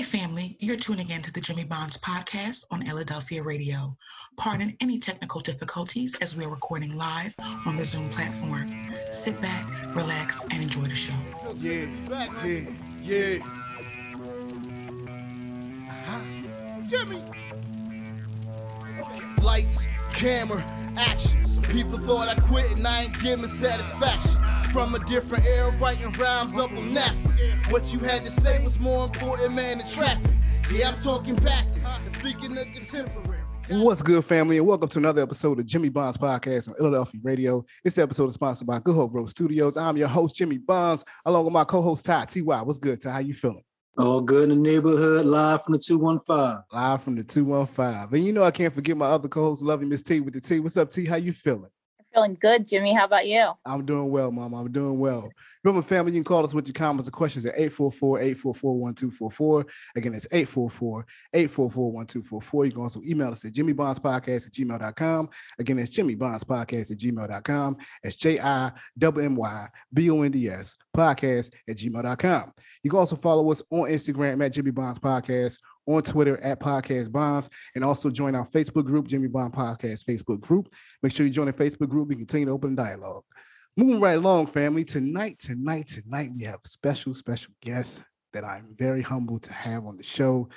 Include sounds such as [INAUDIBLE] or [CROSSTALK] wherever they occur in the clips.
Hey, family, you're tuning in to the Jimmy Bonds podcast on Philadelphia Radio. Pardon any technical difficulties as we're recording live on the Zoom platform. Sit back, relax, and enjoy the show. Yeah, yeah, yeah. Uh-huh. Jimmy. Lights, camera, action. Some people thought I quit and I ain't giving satisfaction. From a different era, writing rhymes up on napkins. What you had to say was more important, man, than trapping. Yeah, I'm talking back then. Speaking of contemporary. What's good, family, and welcome to another episode of Jimmy Bonds Podcast on Philadelphia Radio. This episode is sponsored by Good Hope Road Studios. I'm your host, Jimmy Bonds, along with my co-host Ty. Ty, what's good? Ty, how you feeling? All good in the neighborhood, live from the 215. Live from the 215. And you know I can't forget my other co-host, Lovey Miss T with the T. What's up, T? How you feeling? Feeling good, Jimmy. How about you? I'm doing well, Mom. I'm doing well. Remember, family, you can call us with your comments or questions at 844-844-1244. Again, it's 844-844-1244. You can also email us at jimmybondspodcast at gmail.com. Again, it's jimmybondspodcast at gmail.com. It's J-I-M-M-Y-B-O-N-D-S podcast at gmail.com. You can also follow us on Instagram at Jimmy Bonds Podcast, on Twitter at Podcast Bonds, and also join our Facebook group, Jimmy Bond Podcast Facebook group. Make sure you join the Facebook group. We continue to open dialogue. Moving right along, family. Tonight, tonight, tonight, we have special, special guest that I'm very humbled to have on the show.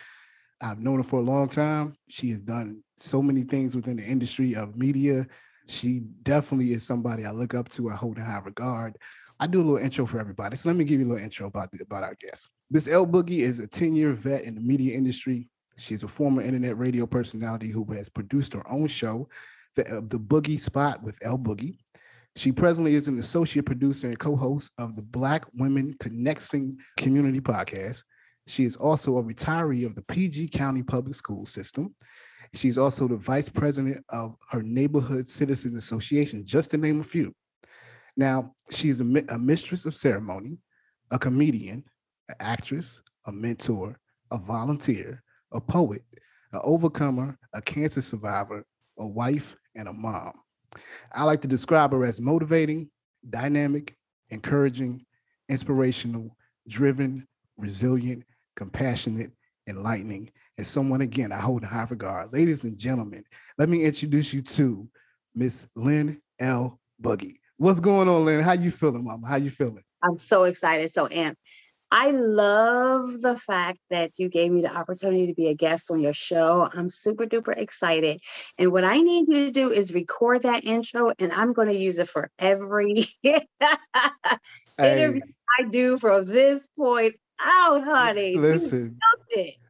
I've known her for a long time. She has done so many things within the industry of media. She definitely is somebody I look up to. I hold in high regard. I do a little intro for everybody. So let me give you a little intro about, the, about our guest. Miss L Boogie is a 10-year vet in the media industry. She's a former internet radio personality who has produced her own show, the, uh, the Boogie Spot with L Boogie. She presently is an associate producer and co-host of the Black Women Connecting Community podcast. She is also a retiree of the PG County Public School System. She's also the vice president of her Neighborhood Citizens Association, just to name a few. Now, she's a, a mistress of ceremony, a comedian, an actress, a mentor, a volunteer, a poet, an overcomer, a cancer survivor, a wife, and a mom. I like to describe her as motivating, dynamic, encouraging, inspirational, driven, resilient, compassionate, enlightening, and someone again I hold in high regard. Ladies and gentlemen, let me introduce you to Miss Lynn L. Boogie. What's going on, Lynn? How you feeling, Mama? How you feeling? I'm so excited, so amped. I love the fact that you gave me the opportunity to be a guest on your show. I'm super duper excited. And what I need you to do is record that intro, and I'm going to use it for every [LAUGHS] interview I do from this point out, honey. Listen,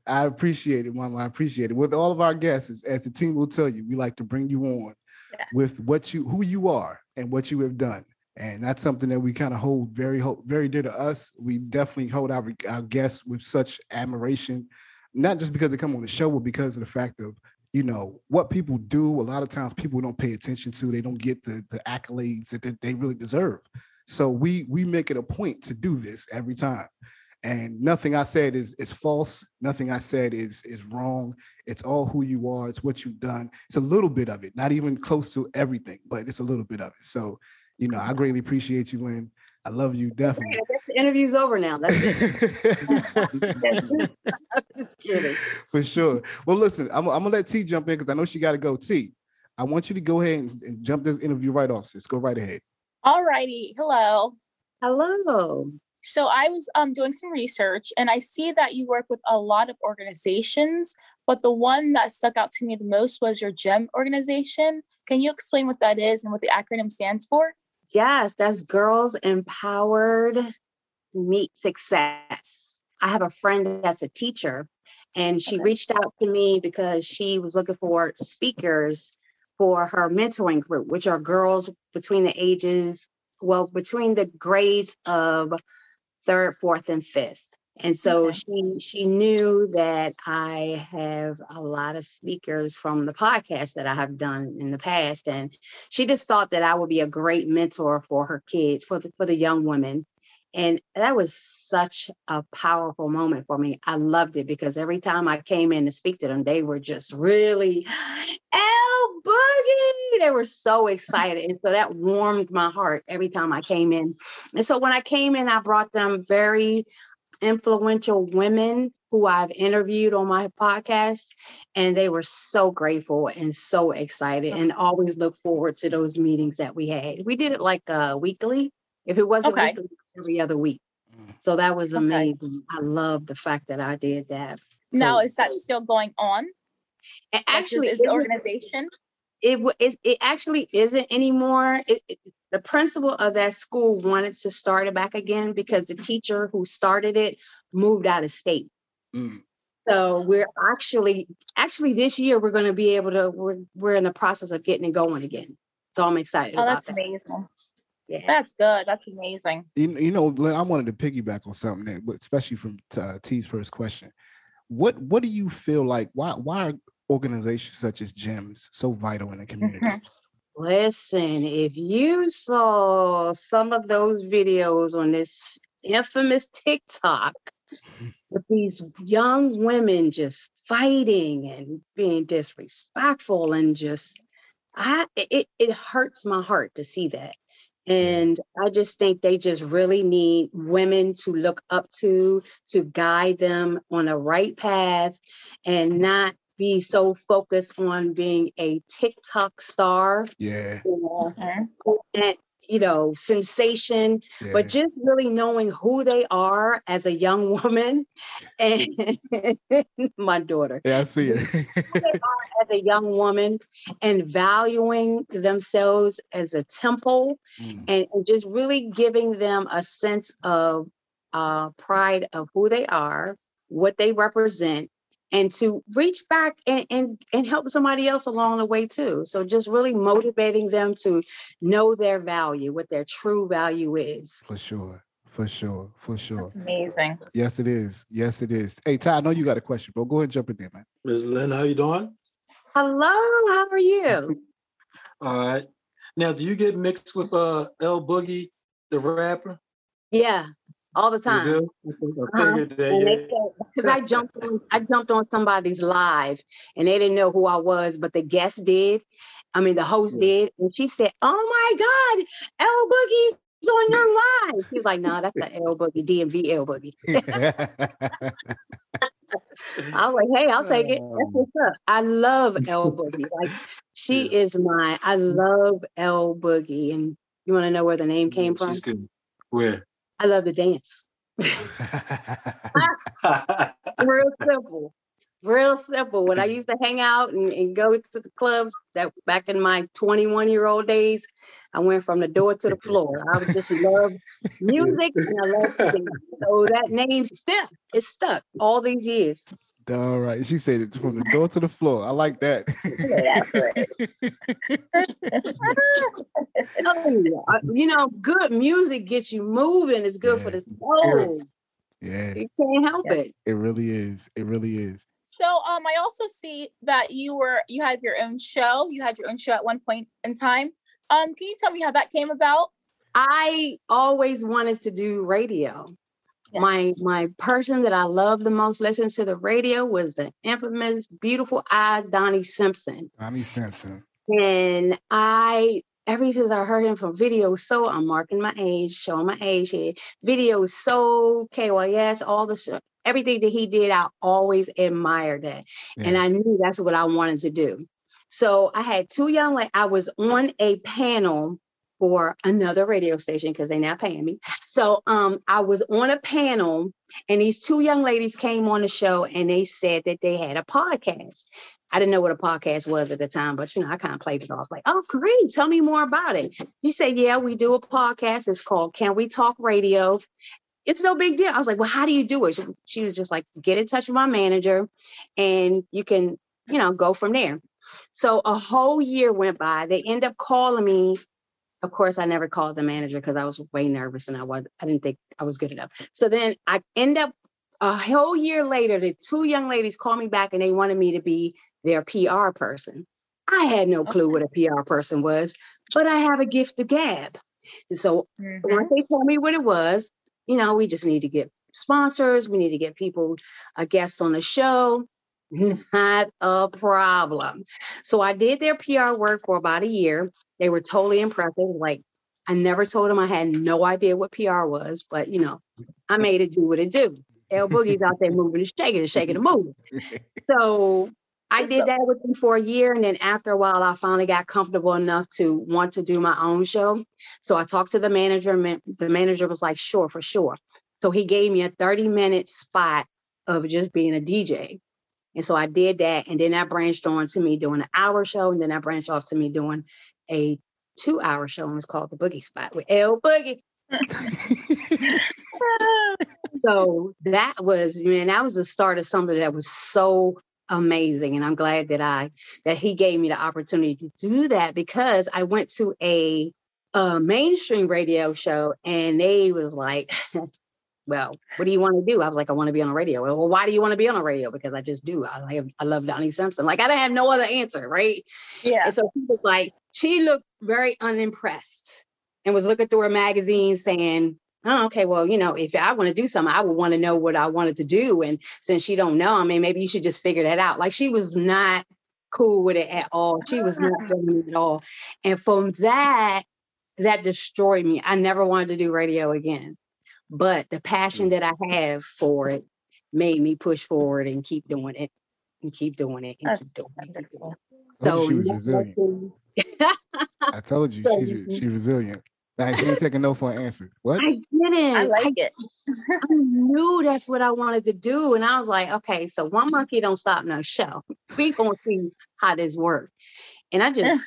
I appreciate it, Mama. I appreciate it. With all of our guests, as the team will tell you, we like to bring you on yes. with what you, who you are, and what you have done and that's something that we kind of hold very very dear to us. We definitely hold our, our guests with such admiration, not just because they come on the show, but because of the fact of you know what people do. A lot of times, people don't pay attention to. They don't get the the accolades that they, really deserve. So we we make it a point to do this every time. And nothing I said is is false. Nothing I said is is wrong. It's all who you are. It's what you've done. It's a little bit of it, not even close to everything, but it's a little bit of it. So you know, I greatly appreciate you, Lynn. I love you definitely. Okay, the interview's over now. That's it. [LAUGHS] [LAUGHS] For sure. Well, listen, I'm, I'm, gonna let T jump in because I know she got to go. T, I want you to go ahead and, and jump this interview right off, sis. Go right ahead. All righty. Hello. Hello. So I was um, doing some research and I see that you work with a lot of organizations, but the one that stuck out to me the most was your GEM organization. Can you explain what that is and what the acronym stands for? Yes, that's Girls Empowered Meet Success. I have a friend that's a teacher, and she reached out to me because she was looking for speakers for her mentoring group, which are girls between the ages, well, between the grades of third, fourth, and fifth. And so okay. she she knew that I have a lot of speakers from the podcast that I have done in the past, and she just thought that I would be a great mentor for her kids, for the for the young women. And that was such a powerful moment for me. I loved it because every time I came in to speak to them, they were just really, L Boogie. They were so excited. And so that warmed my heart every time I came in. And so when I came in, I brought them very influential women who I've interviewed on my podcast, and they were so grateful and so excited, and always look forward to those meetings that we had. We did it like uh, weekly. If it wasn't Okay. weekly, every other week. Mm. So that was Okay. amazing. I love the fact that I did that. Now, is that still going on? It Like, is- actually is the isn't- organization? it, it it actually isn't anymore. It, it- the principal of that school wanted to start it back again because the teacher who started it moved out of state. Mm. So we're actually actually this year we're going to be able to we're we're in the process of getting it going again. So I'm excited Oh, about that's that. amazing. Yeah. That's good. That's amazing. You, you know, I wanted to piggyback on something that, especially from uh, T's first question. What What do you feel like? Why Why are organizations such as GEMs so vital in the community? [LAUGHS] Listen, if you saw some of those videos on this infamous TikTok [LAUGHS] with these young women just fighting and being disrespectful and just I it- it it hurts my heart to see that. And I just think they just really need women to look up to, to guide them on a right path and not be so focused on being a TikTok star Yeah, or Mhm. and you know sensation yeah. but just really knowing who they are as a young woman and [LAUGHS] my daughter yeah, I see her. as a young woman and valuing themselves as a temple Mm, and, and just really giving them a sense of uh, pride of who they are, what they represent, and to reach back and, and, and help somebody else along the way too. So just really motivating them to know their value, what their true value is. for sure, for sure, for sure. That's amazing. Yes, it is. Yes, it is. Hey, Ty, I know you got a question, bro. Go ahead and jump in there, man. Ms. Lynn, how you doing? Hello, how are you? [LAUGHS] All right. Now, do you get mixed with uh L Boogie, the rapper? Yeah, all the time. I Uh-huh. figured that, And they yeah. said- Cause I jumped on, I jumped on somebody's live and they didn't know who I was, but the guest did. I mean, the host Yes. did, and she said, "Oh my God, L Boogie's on your live." She was like, "No, that's the L Boogie, DMV L Boogie." [LAUGHS] I was like, "Hey, I'll take it. That's Um, what's up." I love L [LAUGHS] Boogie. Like, she is my. I love L Boogie, and you want to know where the name came from? She's good. Where? I love the dance. [LAUGHS] real simple. Real simple. When I used to hang out and, and go to the clubs that back in my 21 year old days, I went from the door to the floor. I just love music and I love singing. So that name stuck. is stuck all these years. All right. She said it from the door to the floor. I like that. [LAUGHS] Telling you, uh, you know, good music gets you moving. It's good for the soul. yeah, You can't help it. it really is. It really is. So um I also see that you were you had your own show. You had your own show at one point in time. Um, can you tell me how that came about? I always wanted to do radio. My Yes. my person that I love the most listening to the radio was the infamous, beautiful eyed Donnie Simpson. Tommy Simpson. And I ever since I heard him from Video Soul, I'm marking my age, showing my age here. Video Soul, KYS, all the show, everything that he did, I always admired that. And I knew that's what I wanted to do. So I had two young like I was on a panel for another radio station because they now paying me. So um I was on a panel and these two young ladies came on the show and they said that they had a podcast. I didn't know what a podcast was at the time, but you know, I kind of played it off like, oh, great. Tell me more about it. You say, yeah, we do a podcast. It's called Can We Talk Radio? It's no big deal. I was like, well, how do you do it? She was just like, get in touch with my manager and you can, you know, go from there. So a whole year went by. They end up calling me. Of course, I never called the manager because I was way nervous and I was I didn't think I was good enough. So then I end up a whole year later, the two young ladies called me back and they wanted me to be their PR person. I had no clue what a PR person was, but I have a gift of gab. And so Mhm. once they told me what it was, you know, we just need to get sponsors, we need to get people, uh, guests on the show. [LAUGHS] Not a problem. So I did their PR work for about a year. They were totally impressed. They were like, I never told them I had no idea what PR was, but you know, I made it do what it do. L Boogie's out there moving and shaking and shaking and moving. [LAUGHS] So I did that with him for a year. And then after a while, I finally got comfortable enough to want to do my own show. So I talked to the manager. The manager was like, sure, for sure. So he gave me a 30 minute spot of just being a DJ. And so I did that. And then I branched on to me doing an hour show. And then I branched off to me doing a two hour show. And it's called The Boogie Spot with L Boogie. [LAUGHS] so that was, man, that was the start of something that was so amazing. And I'm glad that I, that he gave me the opportunity to do that because I went to a, a mainstream radio show and they was like, [LAUGHS] well, what do you want to do? I was like, I want to be on the radio. Well, why do you want to be on the radio? Because I just do. I have, I love Donnie Simpson. Like I don't have no other answer, right? Yeah. And so he was like, she looked very unimpressed and was looking through her magazine saying, oh, okay, well, you know, if I want to do something, I would want to know what I wanted to do. And since she don't know, I mean, maybe you should just figure that out. Like she was not cool with it at all. She was not ah. feeling it at all. And from that, that destroyed me. I never wanted to do radio again. But the passion mm. that I have for it made me push forward and keep doing it and keep doing it and That's keep doing it. So she was resilient. I told you she's [LAUGHS] she's resilient. Like she ain't taking no for an answer. What? I didn't. I like I, it. I knew that's what I wanted to do. And I was like, okay, so one monkey don't stop no show. We gonna see how this works. And I [LAUGHS] just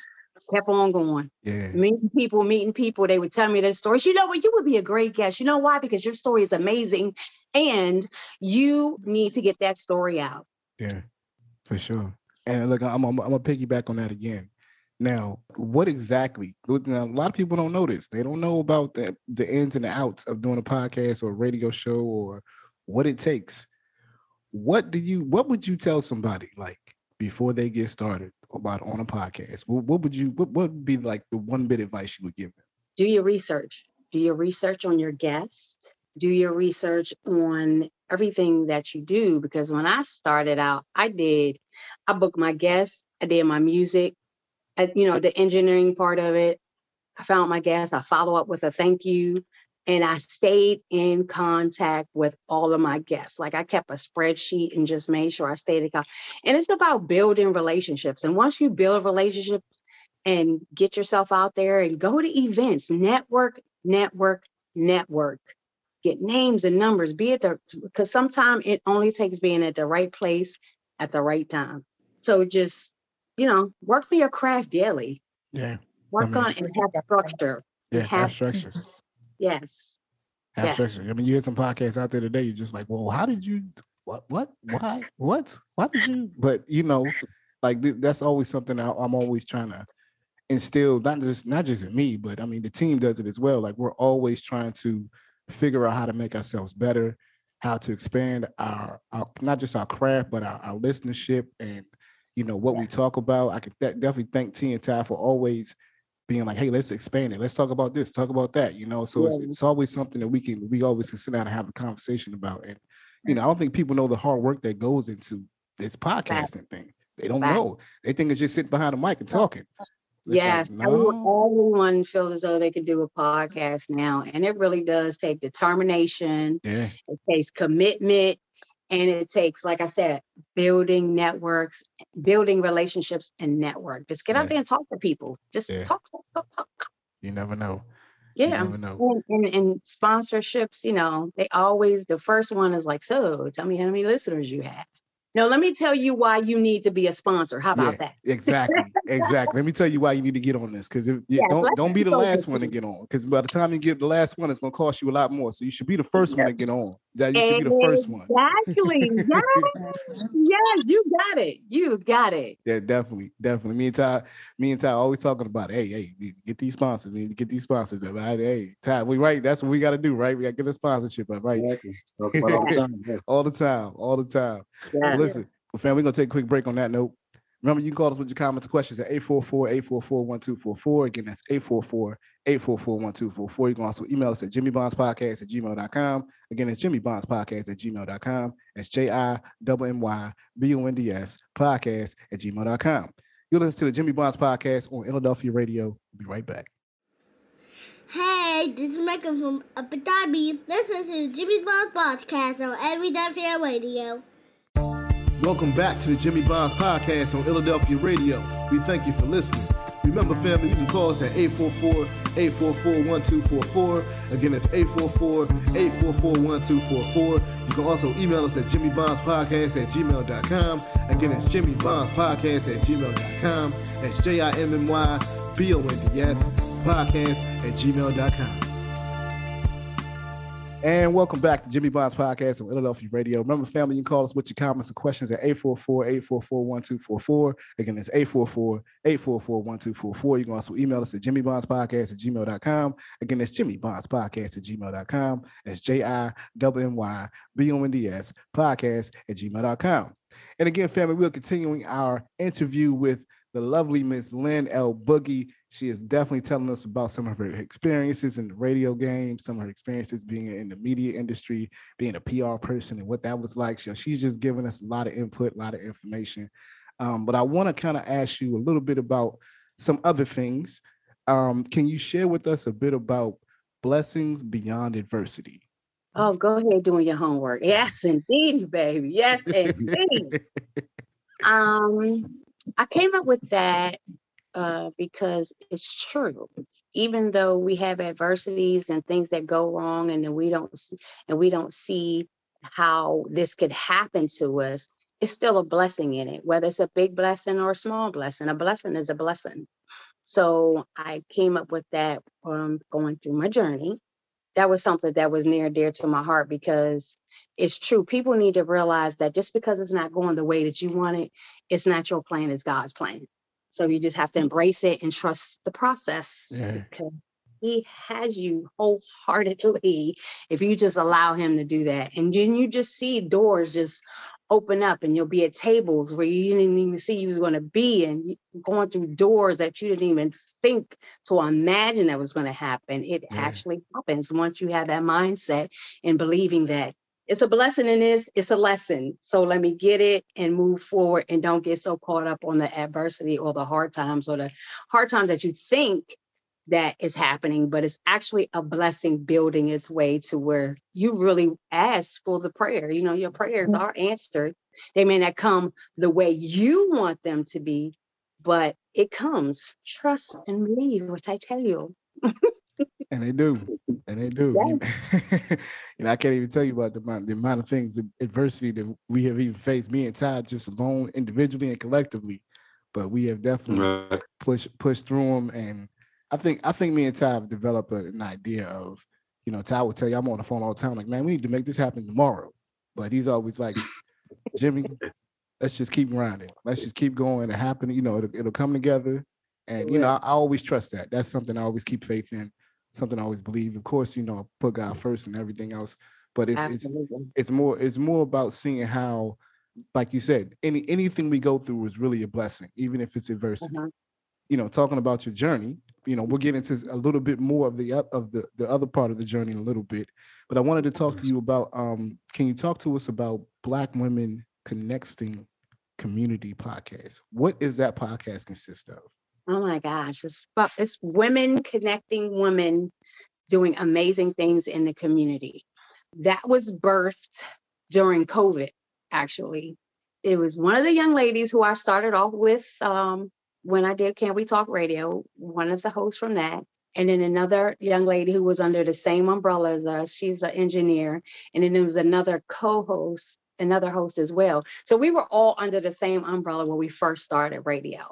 kept on going. Yeah. Meeting people, meeting people. They would tell me their stories. You know what? You would be a great guest. You know why? Because your story is amazing. And you need to get that story out. Yeah, for sure. And look, I'm, I'm, I'm gonna piggyback on that again. Now, what exactly? Now, a lot of people don't know this. They don't know about the, the ins and the outs of doing a podcast or a radio show or what it takes. What do you? What would you tell somebody like before they get started about on a podcast? What, would you? What, what would be like the one bit advice you would give them? Do your research. Do your research on your guest. Do your research on everything that you do. Because when I started out, I did. I booked my guests. I did my music you know, the engineering part of it. I found my guests. I follow up with a thank you. And I stayed in contact with all of my guests. Like I kept a spreadsheet and just made sure I stayed in contact. And it's about building relationships. And once you build relationships and get yourself out there and go to events, network, network, network, get names and numbers, be at the because sometimes it only takes being at the right place at the right time. So just you know, work for your craft daily. Yeah. Work I mean, on and have structure. Yeah, have, have structure. Yes. Have yes. I mean, you had some podcasts out there today. You're just like, well, how did you? What? What? Why? What? Why did you? But you know, like th- that's always something I, I'm always trying to instill. Not just not just in me, but I mean, the team does it as well. Like we're always trying to figure out how to make ourselves better, how to expand our, our not just our craft, but our, our listenership and you know what yes. we talk about. I can th- definitely thank T and Ty for always being like, hey, let's expand it. Let's talk about this, talk about that. You know, so yeah. it's, it's always something that we can we always can sit down and have a conversation about. And you know, I don't think people know the hard work that goes into this podcasting thing. They don't know. They think it's just sitting behind a mic and talking. It's yes, like, no. everyone feels as though they could do a podcast now, and it really does take determination. Yeah. It takes commitment. And it takes, like I said, building networks, building relationships and network. Just get yeah. out there and talk to people. Just yeah. talk, talk, talk, talk. You never know. Yeah. Never know. And, and, and, sponsorships, you know, they always, the first one is like, so tell me how many listeners you have. No, let me tell you why you need to be a sponsor. How about yeah, that? exactly, exactly. Let me tell you why you need to get on this because if yeah, don't don't be the last one to get on because by the time you get the last one, it's gonna cost you a lot more. So you should be the first one to get on. That you should be the first one. Exactly. [LAUGHS] yes. yes, you got it. You got it. Yeah, definitely, definitely. Me and Ty, me and Ty always talking about, hey, hey, get these sponsors. We need to get these sponsors up. Right? Hey, Ty, we right. That's what we got to do, right? We got to get a sponsorship up, right? Exactly. [LAUGHS] all the time. all the time. All the time. Yeah listen, fam, we're gonna take a quick break on that note. Remember, you can call us with your comments, questions at 844-844-1244. Again, that's 844-844-1244. You can also email us at jimmybondspodcast at gmail.com. Again, it's jimmybondspodcast at gmail.com. That's J-I-M-M-Y-B-O-N-D-S podcast at gmail.com. You'll listen to the Jimmy Bonds podcast on Philadelphia Radio. We'll be right back. Hey, this is Michael from Abu Dhabi. Listen to Jimmy Bonds podcast on Philadelphia Radio. Welcome back to the Jimmy Bonds podcast on Philadelphia Radio. We thank you for listening. Remember, family, you can call us at 844-844-1244. Again, that's 844-844-1244. You can also email us at jimmybondspodcast at gmail.com. Again, it's jimmybondspodcast at gmail.com. That's J-I-M-M-Y-B-O-N-D-S podcast at gmail.com. And welcome back to Jimmy Bonds Podcast on Philadelphia Radio. Remember, family, you can call us with your comments and questions at 844-844-1244. Again, it's 844-844-1244. You can also email us at jimmybondspodcast at gmail.com. Again, it's jimmybondspodcast at gmail.com. That's J-I-M-M-Y-B-O-N-D-S podcast at gmail.com. And again, family, we're continuing our interview with the lovely Miss Lynn L. Boogie. She is definitely telling us about some of her experiences in the radio game, some of her experiences being in the media industry, being a PR person, and what that was like. So she's just giving us a lot of input, a lot of information. Um, but I want to kind of ask you a little bit about some other things. Um, can you share with us a bit about blessings beyond adversity? Oh, go ahead doing your homework. [LAUGHS] Yes, indeed, baby. Yes, indeed. [LAUGHS] um, I came up with that uh, because it's true. Even though we have adversities and things that go wrong, and we don't and we don't see how this could happen to us, it's still a blessing in it. Whether it's a big blessing or a small blessing, a blessing is a blessing. So I came up with that um, going through my journey. That was something that was near and dear to my heart because it's true. People need to realize that just because it's not going the way that you want it, it's not your plan, it's God's plan. So you just have to mm. embrace it and trust the process yeah. because he has you wholeheartedly if you just allow him to do that. And then you just see doors just open up and you'll be at tables where you didn't even see you was going to be and going through doors that you didn't even think to imagine that was going to happen. It yeah. actually happens once you have that mindset and believing that it's a blessing in this, it's a lesson. So let me get it and move forward and don't get so caught up on the adversity or the hard times or the hard times that you think that is happening, but it's actually a blessing building its way to where you really ask for the prayer. You know, your prayers mm. are answered. They may not come the way you want them to be, but it comes. Trust and believe what I tell you. and they do, and they do. [LAUGHS] Yeah. [LAUGHS] you know, I can't even tell you about the amount, the amount of things, the adversity that we have even faced, me and Todd, just alone, individually and collectively. But we have definitely right. pushed pushed through them, and I think I think me and Ty have developed an idea of, you know, Ty would tell you I'm on the phone all the time, like, man, we need to make this happen tomorrow. But he's always like, Jimmy, let's just keep grinding. Let's just keep going. It happen, you know, it'll, it'll come together. And you know, I, I, always trust that. That's something I always keep faith in something I always believe. Of course, you know, put God first and everything else. But it's Absolutely. it's it's more it's more about seeing how, like you said, any anything we go through is really a blessing, even if it's adversity. Uh-huh. You know, talking about your journey. You know, we'll get into a little bit more of the of the the other part of the journey in a little bit. But I wanted to talk to you about. Um, can you talk to us about Black women connecting community podcast? What is that podcast consist of? Oh my gosh, it's it's women connecting women doing amazing things in the community. That was birthed during COVID, actually. It was one of the young ladies who I started off with um, when I did Can We Talk Radio, one of the hosts from that. And then another young lady who was under the same umbrella as us. She's an engineer. And then there was another co host, another host as well. So we were all under the same umbrella when we first started radio.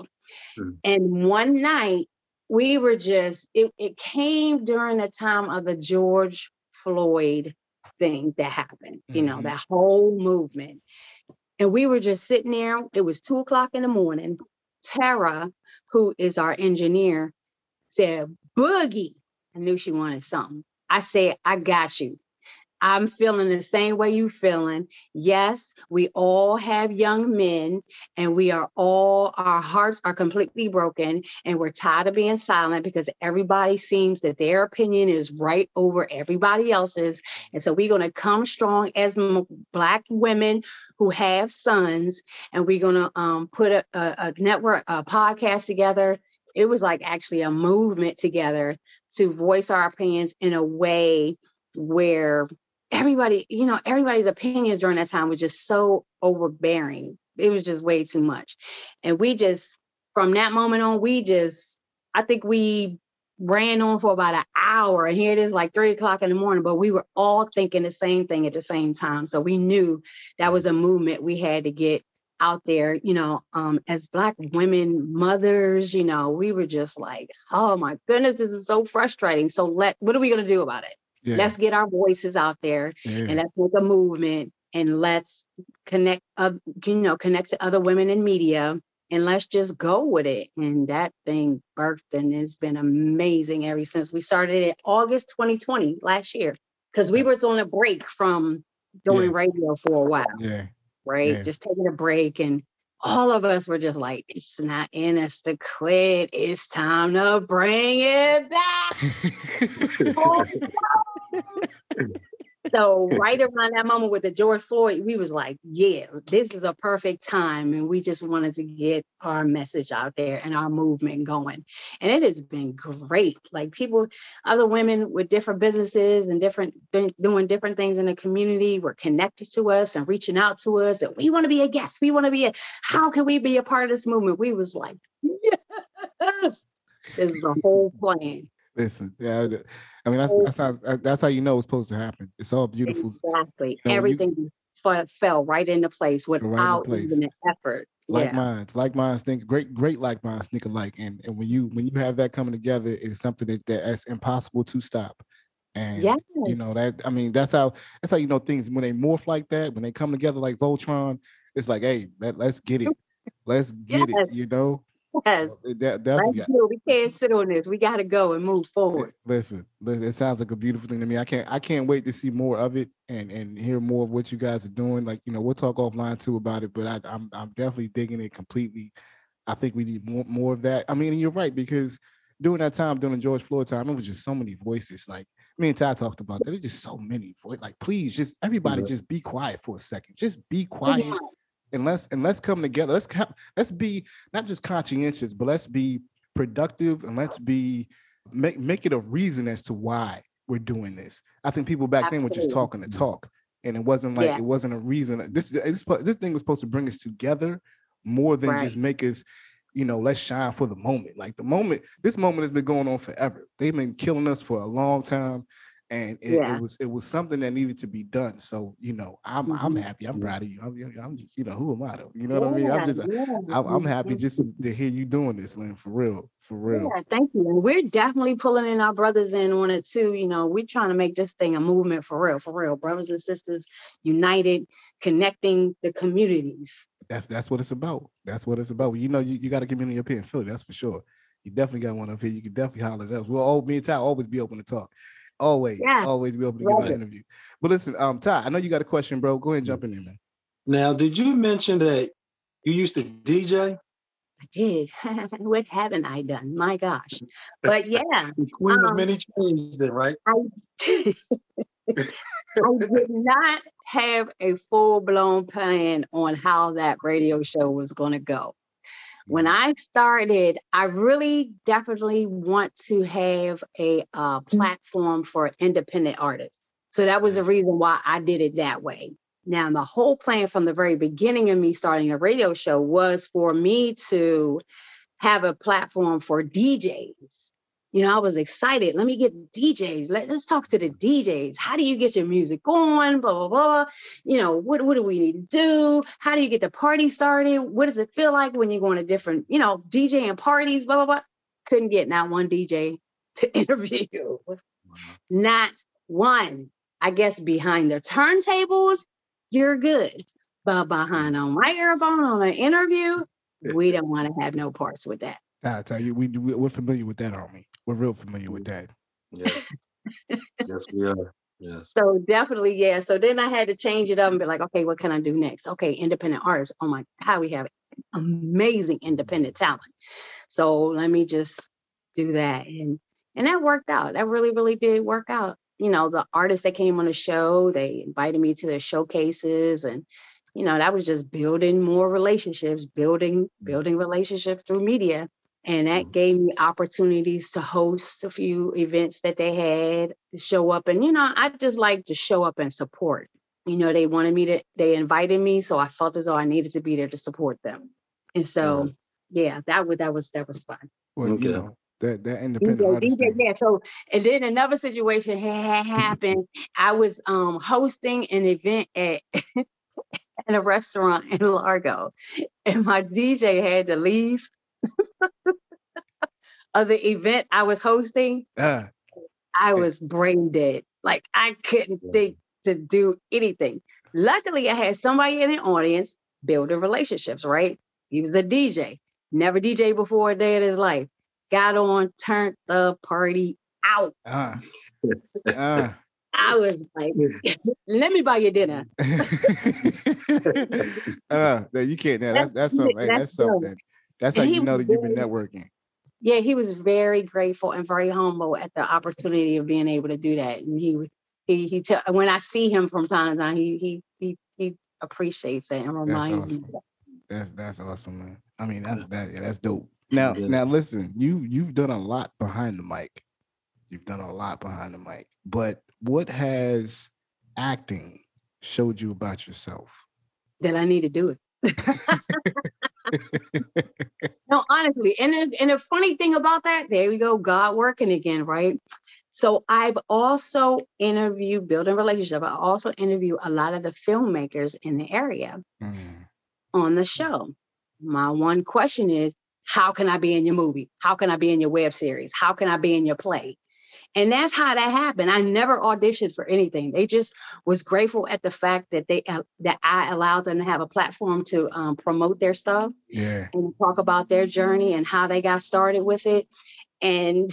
Mm. And one night we were just, it, it came during the time of the George Floyd thing that happened, you know, mm-hmm. that whole movement. And we were just sitting there. It was two o'clock in the morning. Tara, who is our engineer, said, Boogie. I knew she wanted something. I said, I got you. I'm feeling the same way you feeling. Yes, we all have young men and we are all our hearts are completely broken and we're tired of being silent because everybody seems that their opinion is right over everybody else's. And so we're going to come strong as black women who have sons and we're going to um, put a, a, a network a podcast together it was like actually a movement together to voice our opinions in a way where everybody, you know, everybody's opinions during that time was just so overbearing. It was just way too much. And we just, from that moment on, we just, I think we ran on for about an hour and here it is like three o'clock in the morning but we were all thinking the same thing at the same time so we knew that was a movement we had to get out there you know um as black women mothers you know we were just like oh my goodness this is so frustrating so let what are we going to do about it yeah. let's get our voices out there yeah. and let's make a movement and let's connect uh, you know connect to other women in media and let's just go with it. And that thing birthed and it's been amazing ever since. We started it August 2020 last year because we was on a break from doing yeah. radio for a while. Yeah. Right. Yeah. Just taking a break. And all of us were just like, it's not in us to quit. It's time to bring it back. [LAUGHS] so right around that moment with the George Floyd, we was like, yeah, this is a perfect time. And we just wanted to get our message out there and our movement going. And it has been great. Like people, other women with different businesses and different doing different things in the community were connected to us and reaching out to us. And we want to be a guest. We want to be a, how can we be a part of this movement? We was like, yes. This is a whole plan. Listen, yeah, I mean that's oh. that's how that's how you know it's supposed to happen. It's all beautiful. Exactly, you know, everything you, fell right into place without right place. even an effort. Like yeah. minds, like minds think great, great like minds think alike. And and when you when you have that coming together, it's something that that's impossible to stop. And yes. you know that I mean that's how that's how you know things when they morph like that, when they come together like Voltron, it's like, hey, let, let's get it. [LAUGHS] Let's get yes. it, you know. Yes. Uh, that, we can't sit on this. We got to go and move forward. Listen, listen, it sounds like a beautiful thing to me. I can't, I can't wait to see more of it and and hear more of what you guys are doing. Like, you know, we'll talk offline too about it, but I, I'm I'm definitely digging it completely. I think we need more more of that. I mean, you're right because during that time, during the George Floyd time, it was just so many voices. Like me and Ty talked about that. There's just so many. Like, please, just everybody, yeah. just be quiet for a second. Just be quiet. Yeah and let's and let's come together. Let's let's be not just conscientious, but let's be productive and let's be make make it a reason as to why we're doing this. I think people back Absolutely. then were just talking to talk, and it wasn't like yeah. it wasn't a reason. This this this thing was supposed to bring us together more than right. just make us you know, let's shine for the moment. Like the moment, this moment has been going on forever. They've been killing us for a long time and it, yeah. it, was it was something that needed to be done. So you know, I'm mm-hmm. I'm happy. I'm proud of you. I'm, I'm just you know who am I to? You know yeah, what I mean? I'm just yeah. I'm, I'm, happy just to hear you doing this, Lynn. For real, for real. Yeah, thank you. And we're definitely pulling in our brothers in on it too. You know, we're trying to make this thing a movement for real, for real. Brothers and sisters united, connecting the communities. That's that's what it's about. That's what it's about. You know, you, you got a community up here in Philly. That's for sure. You definitely got one up here. You can definitely holler at us. We'll all me and Ty always be open to talk. Always, yeah. always be able to give an interview. But listen, um, Ty, I know you got a question, bro. Go ahead and jump in there, man. Now, did you mention that you used to DJ? I did. [LAUGHS] what haven't I done? My gosh. But yeah. [LAUGHS] the queen um, of many trees, then, right? I did. [LAUGHS] I did not have a full blown plan on how that radio show was going to go when I started, I really definitely want to have a uh, platform for independent artists. So that was the reason why I did it that way. Now, the whole plan from the very beginning of me starting a radio show was for me to have a platform for DJs you know, I was excited. Let me get DJs. Let, us talk to the DJs. How do you get your music going? Blah, blah, blah. You know, what, what do we need to do? How do you get the party started? What does it feel like when you're going to different, you know, DJ and parties, blah, blah, blah. Couldn't get not one DJ [LAUGHS] to interview. Not one. I guess behind the turntables, you're good. But behind a microphone on an interview, we don't want to have no parts with that. I tell you, we, we we're familiar with that, we? We're real familiar with mm. that. Yes. yes, we are. Yes. So definitely, yeah. So then I had to change it up and be like, okay, what can I do next? Okay, independent artists. Oh my, how we have amazing mm. independent talent. So let me just do that, and and that worked out. That really, really did work out. You know, the artists that came on the show, they invited me to their showcases, and you know, that was just building more relationships, building mm. building relationships through media And that Mhm. gave me opportunities to host a few events that they had to show up. And, you know, I just like to show up and support. You know, they wanted me to, they invited me. So I felt as though I needed to be there to support them. And so, Right. yeah, that was, that was, that was fun. Well, Okay. you know, that that independent DJ, artist. DJ, yeah. So and then another situation had [LAUGHS] happened. I was um hosting an event at [LAUGHS] at a restaurant in Largo, and my DJ had to leave of the event I was hosting. Ah, I was brain dead. Like I couldn't think to do anything. Luckily, I had somebody in the audience building relationships, right? He was a DJ, never DJ before a day in his life. Got on, turned the party out. ah, ah. [LAUGHS] I was like, [LAUGHS] let me buy you dinner. [LAUGHS] uh, you can't. That's that's something. that's that's something. Dope. That, that's how And you know that you've been networking. Yeah, he was very grateful and very humble at the opportunity of being able to do that. And he would- he he tell when I see him from time to time, he he he he appreciates it and reminds me. awesome. That's that's awesome, man. I mean, that's that. Yeah, that's dope. Now, Yeah. now listen. You you've done a lot behind the mic. You've done a lot behind the mic. But what has acting showed you about yourself? that I need to do it. [LAUGHS] [LAUGHS] [LAUGHS] no, honestly, and the, and the funny thing about that, there we go, God working again, right? So I've also interviewed, building relationship. I also interview a lot of the filmmakers in the area Mm, on the show. My one question is, how can I be in your movie? How can I be in your web series? How can I be in your play? And that's how that happened. I never auditioned for anything. They just was grateful at the fact that they uh, that I allowed them to have a platform to um, promote their stuff yeah. and talk about their journey and how they got started with it. And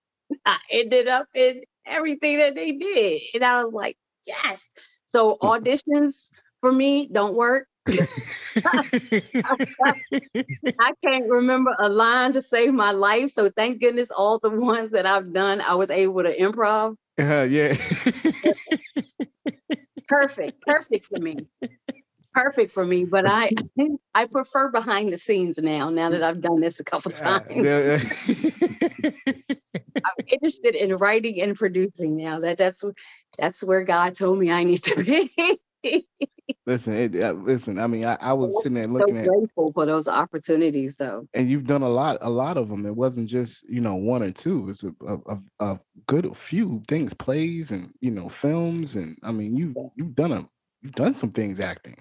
[LAUGHS] I ended up in everything that they did. And I was like, yes. So [LAUGHS] auditions for me don't work. I can't remember a line to save my life. So thank goodness all the ones that I've done, I was able to improv. Uh, yeah. Perfect, perfect for me. Perfect for me. But I I prefer behind the scenes now, now that I've done this a couple Uh, times. yeah, I'm interested in writing and producing now. That that's that's where God told me I need to be. Listen, it, uh, listen. I mean, I, I was sitting there so looking at, grateful for those opportunities, though. and you've done a lot, a lot of them. It wasn't just you know one or two. It's a, a, a, good few things, plays and you know films, and I mean you you've done a you've done some things acting.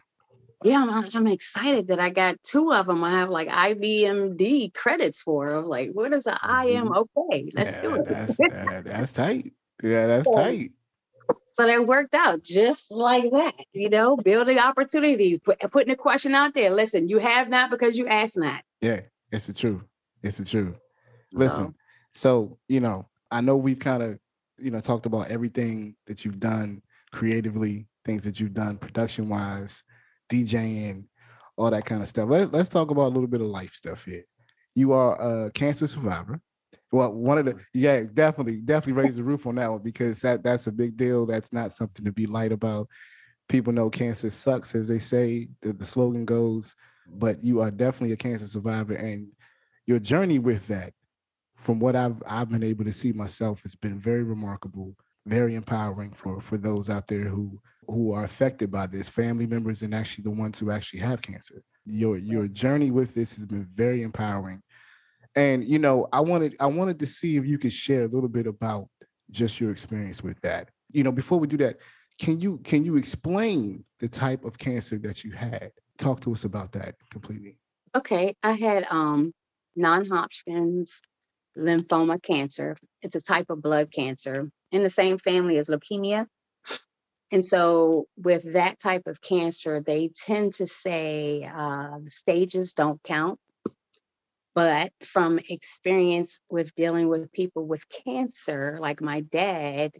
Yeah, I'm, I'm excited that I got two of them. I have like IBMD credits for. I'm like, what is the I am okay? Let's do it. That's that, that's tight. Yeah, that's [LAUGHS] Yeah. tight. So that worked out just like that, you know, building opportunities, put, putting a question out there. Listen, you have not because you asked not. Yeah, it's the truth. It's the truth. So, Listen, so you know, I know we've kind of you know talked about everything that you've done creatively, things that you've done production wise, DJing, all that kind of stuff. Let, let's talk about a little bit of life stuff here. You are a cancer survivor. Well, one of the yeah, definitely, definitely raise the roof on that one because that that's a big deal. That's not something to be light about. People know cancer sucks, as they say. The, the slogan goes, but you are definitely a cancer survivor, and your journey with that, from what I've I've been able to see myself, has been very remarkable, very empowering for for those out there who who are affected by this, family members, and actually the ones who actually have cancer. Your your journey with this has been very empowering, and you know I wanted I wanted to see if you could share a little bit about just your experience with that. You know, before we do that, can you can you explain the type of cancer that you had? Talk to us about that completely. okay, I had um non-Hodgkin's lymphoma cancer. It's a type of blood cancer in the same family as leukemia. And so, with that type of cancer, they tend to say uh, the stages don't count. But from experience with dealing with people with cancer, like my dad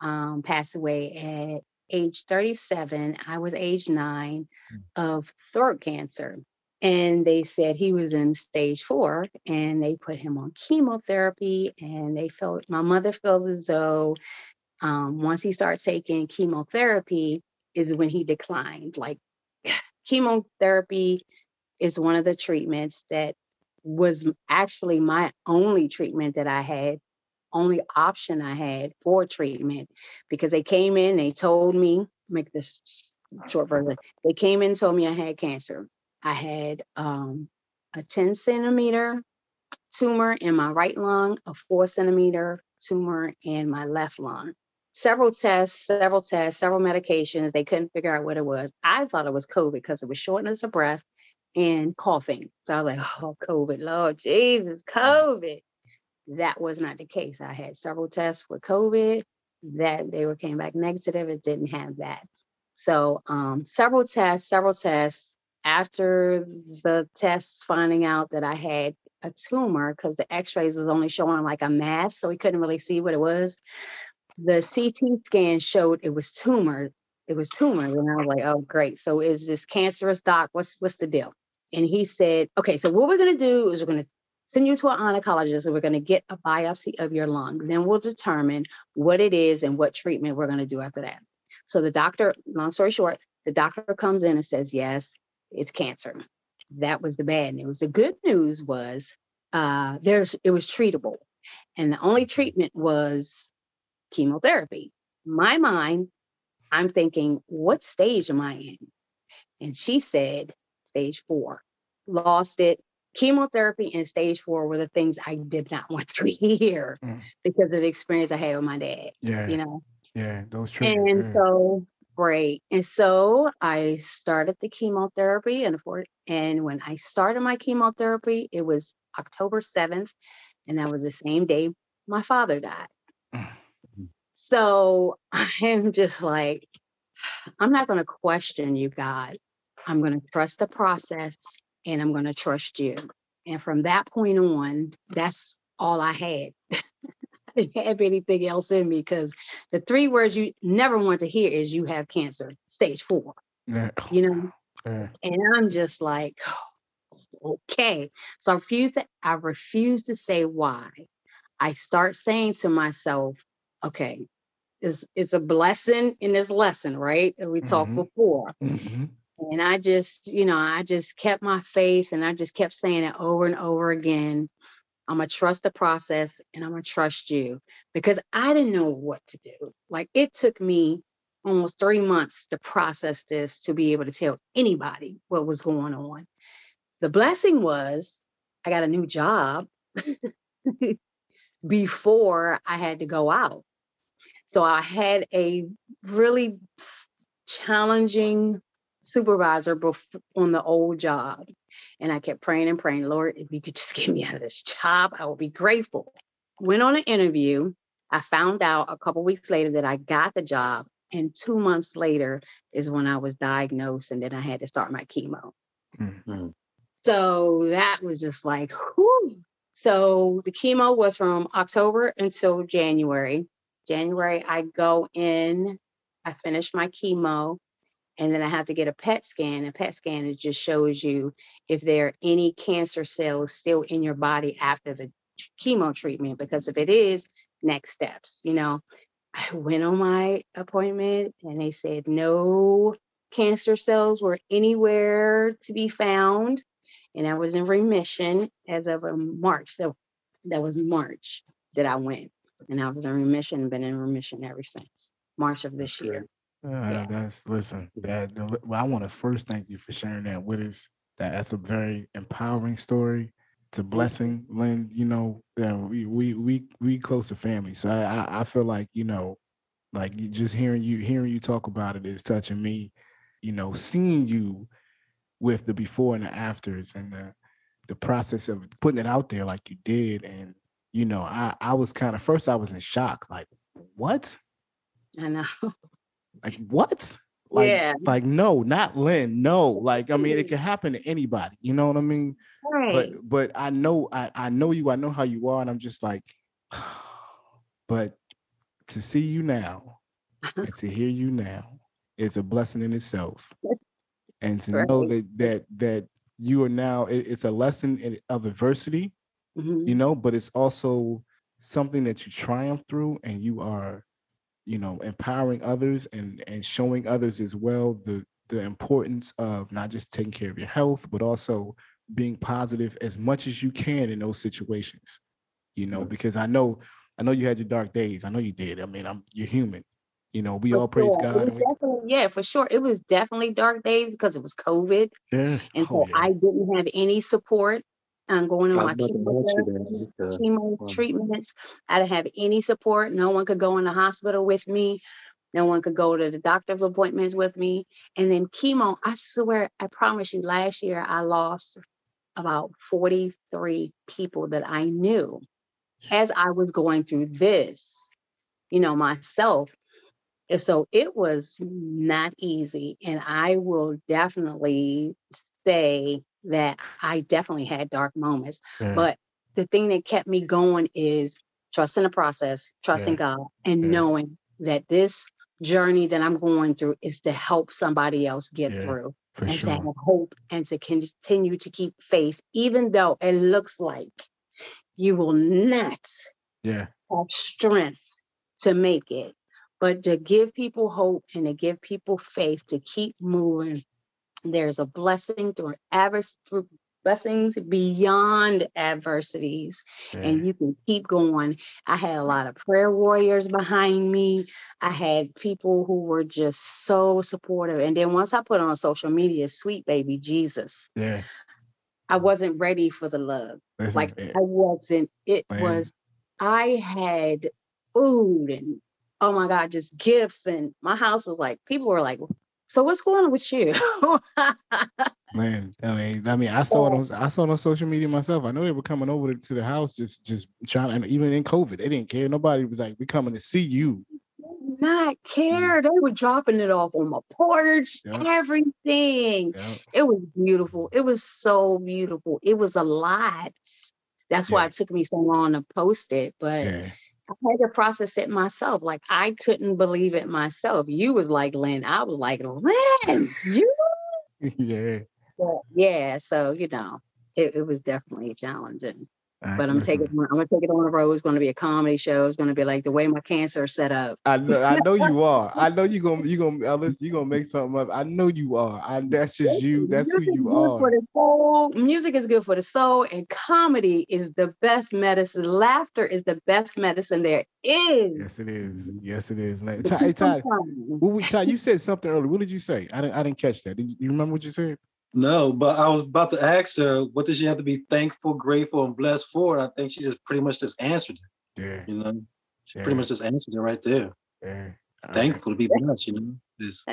um, passed away at age 37, I was age nine of throat cancer. And they said he was in stage four, and they put him on chemotherapy. And they felt my mother felt as though um, once he started taking chemotherapy is when he declined. Like [SIGHS] chemotherapy is one of the treatments that was actually my only treatment that I had, only option I had for treatment because they came in, they told me, make this short version. They came in, told me I had cancer. I had um, a 10 centimeter tumor in my right lung, a four centimeter tumor in my left lung. Several tests, several tests, several medications. They couldn't figure out what it was. I thought it was COVID because it was shortness of breath and coughing. So I was like, oh, COVID, Lord Jesus, COVID. That was not the case. I had several tests with COVID that they were came back negative. It didn't have that. So um, several tests, several tests. After the tests finding out that I had a tumor, because the x-rays was only showing like a mass, so we couldn't really see what it was. The CT scan showed it was tumor. It was tumor. And I was like, oh, great. So is this cancerous doc? What's what's the deal? And he said, okay, so what we're gonna do is we're gonna send you to an oncologist and we're going to get a biopsy of your lung. Then we'll determine what it is and what treatment we're going to do after that. So the doctor, long story short, the doctor comes in and says, yes, it's cancer. That was the bad news. The good news was uh, there's it was treatable, and the only treatment was chemotherapy. My mind, I'm thinking, what stage am I in? And she said, stage four. Lost it. Chemotherapy and stage four were the things I did not [LAUGHS] want to hear Mm. because of the experience I had with my dad. Yeah. You know, Yeah. Those triggers. and yeah. so great. And so I started the chemotherapy and for and when I started my chemotherapy, it was October 7th, and that was the same day my father died. Mm. So [LAUGHS] I am just like, [SIGHS] I'm not going to question you, God. I'm going to trust the process and I'm going to trust you. And from that point on, that's all I had. [LAUGHS] I didn't have anything else in me because the three words you never want to hear is you have cancer, stage four, yeah. you know? [SIGHS] Yeah. And I'm just like, [SIGHS] okay. So I refuse to, I refuse to say why. I start saying to myself, okay, it's, it's a blessing in this lesson, right? We talked Mhm. before. Mhm. And I just, you know, I just kept my faith and I just kept saying it over and over again. I'm going to trust the process and I'm going to trust you because I didn't know what to do. Like it took me almost three months to process this to be able to tell anybody what was going on. The blessing was I got a new job [LAUGHS] before I had to go out. So I had a really challenging supervisor bef- on the old job. And I kept praying and praying, Lord, if you could just get me out of this job, I will be grateful. Went on an interview. I found out a couple weeks later that I got the job. And two months later is when I was diagnosed, and then I had to start my chemo. Mm. So that was just like, whew. So the chemo was from October until January. January, I go in, I finish my chemo, and then I have to get a PET scan. A PET scan it just shows you if there are any cancer cells still in your body after the chemo treatment. Because if it is, next steps. You know, I went on my appointment, and they said no cancer cells were anywhere to be found, and I was in remission as of um, March. So that was March that I went, and I was in remission been in remission ever since March of this year. Uh, Yeah. That's listen. That the, well, I want to first thank you for sharing that with us. That that's a very empowering story. It's a blessing, Lynn. You know, yeah, we we we we close to family, so I I, I feel like you know, like just hearing you hearing you talk about it is touching me. You know, seeing you with the before and the afters and the the process of putting it out there like you did, and you know, I I was kind of first I was in shock, like what I know. [LAUGHS] like what? Like, Yeah. like no, not Lynn. No, like I mean, it can happen to anybody. You know what I mean? Right. But but I know I I know you. I know how you are, and I'm just like, [SIGHS] but to see you now [LAUGHS] and to hear you now is a blessing in itself, and to know that that that you are now. It, it's a lesson in, of adversity, Mhm. you know, but it's also something that you triumph through, and you are you know empowering others and and showing others as well the the importance of not just taking care of your health but also being positive as much as you can in those situations. You know, because I know I know you had your dark days. I know you did. I mean, I'm you're human. You know, we For all praise sure. God. we- yeah, for sure. It was definitely dark days because it was COVID. yeah. And Oh, so yeah. I didn't have any support um, going on my about to ask you chemotherapy, that. Chemo um, treatments. I didn't have any support. No one could go in the hospital with me. No one could go to the doctor's appointments with me. And then chemo, I swear, I promise you, last year I lost about 43 people that I knew as I was going through this, you know, myself. And so it was not easy. And I will definitely say that I definitely had dark moments. Yeah. But the thing that kept me going is trusting the process, trusting Yeah. God, and Yeah. knowing that this journey that I'm going through is to help somebody else get through and to have hope and to continue to keep faith, even though it looks like you will not Yeah. have strength to make it, but to give people hope and to give people faith to keep moving. There's a blessing through adverse through blessings beyond adversities, Yeah. and you can keep going. I had a lot of prayer warriors behind me. I had people who were just so supportive. And then once I put on social media, sweet baby Jesus, yeah. I wasn't ready for the love Listen, like eh, I wasn't. It Man. was I had food and oh my god, just gifts and my house was like people were like, so what's going on with you? man. I mean, I mean, I saw it oh. on I saw it on social media myself. I know they were coming over to, the house, just just trying. And even in COVID, they didn't care. Nobody was like, we're coming to see you." Not mm. care. They were dropping it off on my porch, Yeah. everything. Yeah. It was beautiful. It was so beautiful. It was a lot. That's why it took me so long to post it. But Yeah. I had to process it myself. Like I couldn't believe it myself. You was like Lynn. I was like, Lynn, you [LAUGHS] yeah. But yeah, so you know, it, it was definitely challenging. I- But I'm listen, taking I'm gonna take it on the road. It's gonna be a comedy show. It's gonna be like the way my cancer is set up. I know, I know you are. I know you gonna [LAUGHS] you gonna uh, Ellis, you gonna make something up. I know you are. I, that's just you. That's who you good For are. the soul. Music is good for the soul, and comedy is the best medicine. Laughter is the best medicine there is. Yes, it is. Yes, it is. But Ty, Ty, on trying. what we, Ty, you said something earlier. What did you say? I didn't. I didn't catch that. Did you, you remember what you said? No, but I was about to ask her, what does she have to be thankful, grateful, and blessed for? And I think she just pretty much just answered it. Yeah. You know, she Yeah. pretty much just answered it right there. Yeah. All right. Thankful to be blessed. You know, This-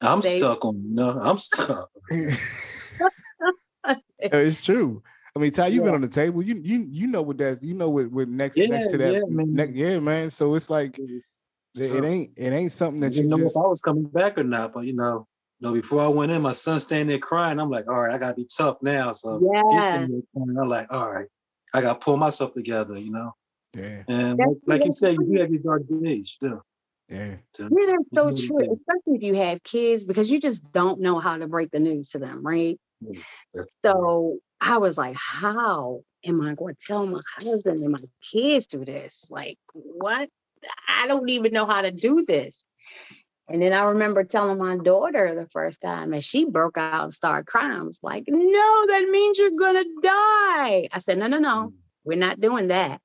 I'm They- stuck on. You know, I'm stuck. [LAUGHS] [LAUGHS] it's true. I mean, Ty, you've been on the table. You you you know what that's you know what, what next Yeah, next to that yeah, man. ne- yeah, man. So it's like it, it ain't it ain't something that you didn't know just if I was coming back or not, but you know, you know, before I went in, my son standing there crying. I'm like, all right, I gotta be tough now. So Yeah. standing there crying. I'm like, all right, I gotta pull myself together, you know. yeah And like, like you said, you do have your dark days still. yeah. Yeah, that's so true, especially if you have kids, because you just don't know how to break the news to them, right? Yeah, So I was like, how am I going to tell my husband and my kids through this? Like, what? I don't even know how to do this. And then I remember telling my daughter the first time, and she broke out and started crying. I was like, no, that means you're going to die. I said, no, no, no, mm. we're not doing that.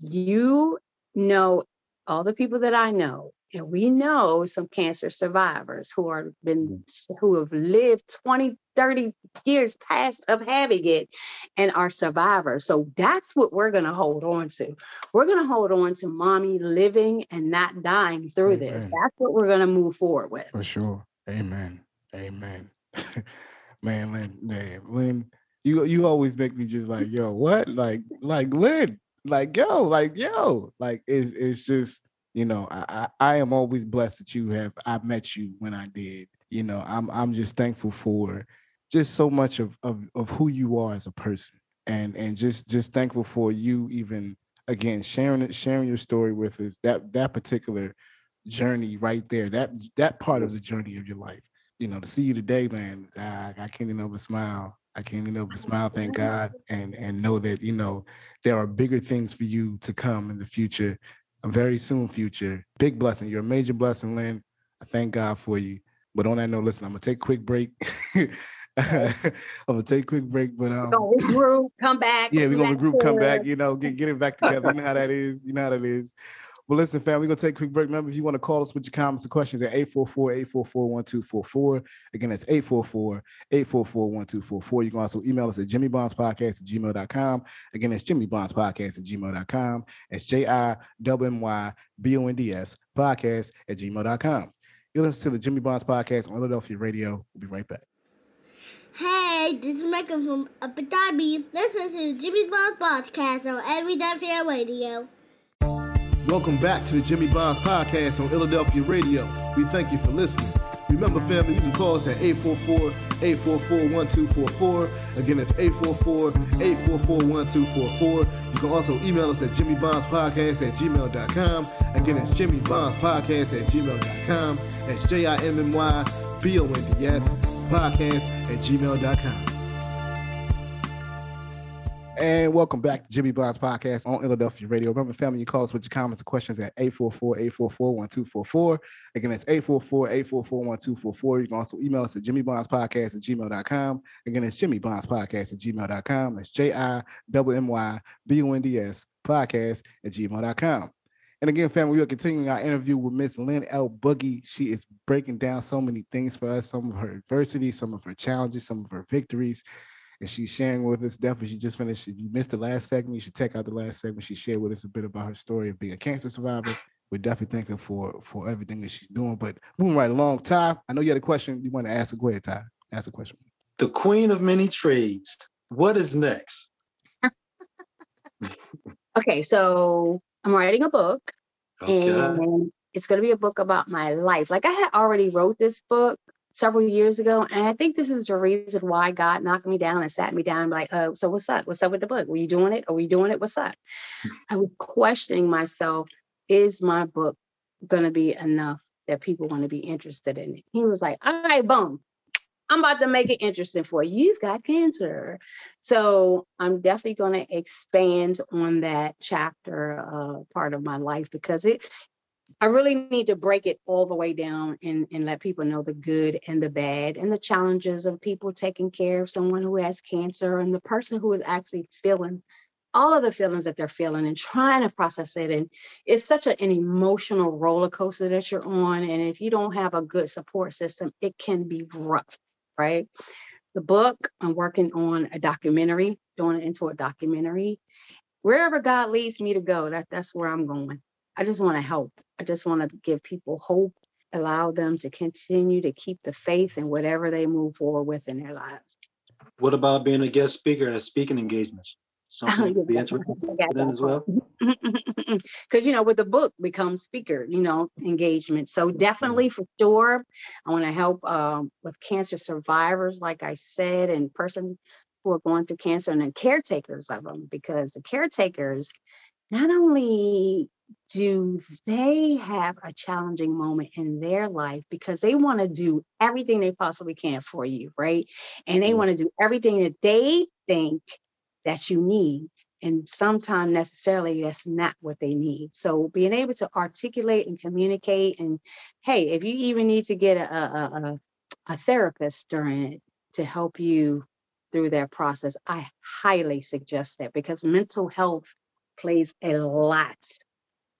You know all the people that I know, and we know some cancer survivors who are been mm. who have lived 20, 30 years past of having it and are survivors. So that's what we're going to hold on to. We're going to hold on to mommy living and not dying through this. That's what we're going to move forward with. for sure. Amen. Amen. [LAUGHS] man, Lynn, man, Lynn, you you always make me just like, yo, what? Like, like Lynn, like yo, like yo, like it's it's just, you know, I I, I am always blessed that you have I met you when I did. You know, I'm I'm just thankful for just so much of of of who you are as a person. And and just just thankful for you even again sharing it, sharing your story with us. That that particular journey right there. That that part of the journey of your life. You know, to see you today, man, I, I can't even but smile. I can't even but smile. Thank [LAUGHS] God, and and know that you know there are bigger things for you to come in the future, a very soon future. Big blessing. You're a major blessing, Lynn. I thank God for you. But on that note, listen, I'm gonna take a quick break. [LAUGHS] [LAUGHS] I'm gonna take a quick break, but um, We're gonna regroup, come back. yeah, we're gonna regroup, come back, you know, get get it back together. You know how that is. You know how that is. Well, listen, fam, we're gonna take a quick break. Remember, if you want to call us with your comments or questions at 844-844-1244. Again, it's 844-844-1244. You can also email us at jimmybondspodcast at gmail.com. Again, it's jimmybondspodcast at gmail.com. It's J-I-W-M-Y-B-O-N-D-S podcast at gmail.com. You listen to the Jimmy Bonds podcast on Philadelphia Radio. We'll be right back. Hey, this is Michael from Abu Dhabi. Listen to Jimmy Bond Podcast on Fair Radio. Welcome back to the Jimmy Bonds podcast on Philadelphia Radio. We thank you for listening. Remember, family, you can call us at 844-844-1244. Again, it's 844-844-1244. You can also email us at jimmybondspodcast at gmail.com. Again, it's jimmybondspodcast at gmail.com. That's J-I-M-M-Y-B-O-N-D-S podcast at gmail.com. And welcome back to Jimmy Bonds Podcast on Philadelphia Radio. Remember, family, you call us with your comments and questions at 844-844-1244. Again, it's 844-844-1244. You can also email us at jimmybondspodcast at gmail.com. Again, it's jimmybondspodcast at gmail.com. That's J-I-M-M-Y-B-O-N-D-S podcast at gmail.com. And again, family, we are continuing our interview with Miss Lynn L. Boogie. She is breaking down so many things for us, some of her adversity, some of her challenges, some of her victories and she's sharing with us. Definitely, she just finished. If you missed the last segment, you should check out the last segment. She shared with us a bit about her story of being a cancer survivor. We're definitely thanking for for everything that she's doing. But moving right along, Ty, I know you had a question you want to ask. Go ahead, Ty. Ask a question. The queen of many trades. What is next? [LAUGHS] Okay, so I'm writing a book Okay. and it's going to be a book about my life. Like I had already wrote this book several years ago, and I think this is the reason why God knocked me down and sat me down and like, "Oh, so what's up? What's up with the book? Were you doing it? Are we doing it? What's up?" Hmm. I was questioning myself: Is my book going to be enough that people want to be interested in it? He was like, "All right, boom." I'm about to make it interesting for you. You've got cancer. So I'm definitely going to expand on that chapter uh, part of my life because it, I really need to break it all the way down and, and let people know the good and the bad and the challenges of people taking care of someone who has cancer and the person who is actually feeling all of the feelings that they're feeling and trying to process it. And it's such a, an emotional roller coaster that you're on. And if you don't have a good support system, it can be rough, right? The book, I'm working on a documentary, doing it into a documentary. Wherever God leads me to go, that, that's where I'm going. I just want to help. I just want to give people hope, allow them to continue to keep the faith in whatever they move forward with in their lives. What about being a guest speaker at speaking engagements? Something [LAUGHS] to be interested in as well. [LAUGHS] Because you know, with the book becomes speaker, you know, engagement. So definitely for sure, I want to help um, with cancer survivors, like I said, and persons who are going through cancer, and then caretakers of them, because the caretakers not only do they have a challenging moment in their life because they want to do everything they possibly can for you, right? And they Mhm. want to do everything that they think that you need. And sometimes necessarily that's not what they need. So being able to articulate and communicate, and hey, if you even need to get a, a, a, a therapist during it to help you through that process, I highly suggest that because mental health plays a lot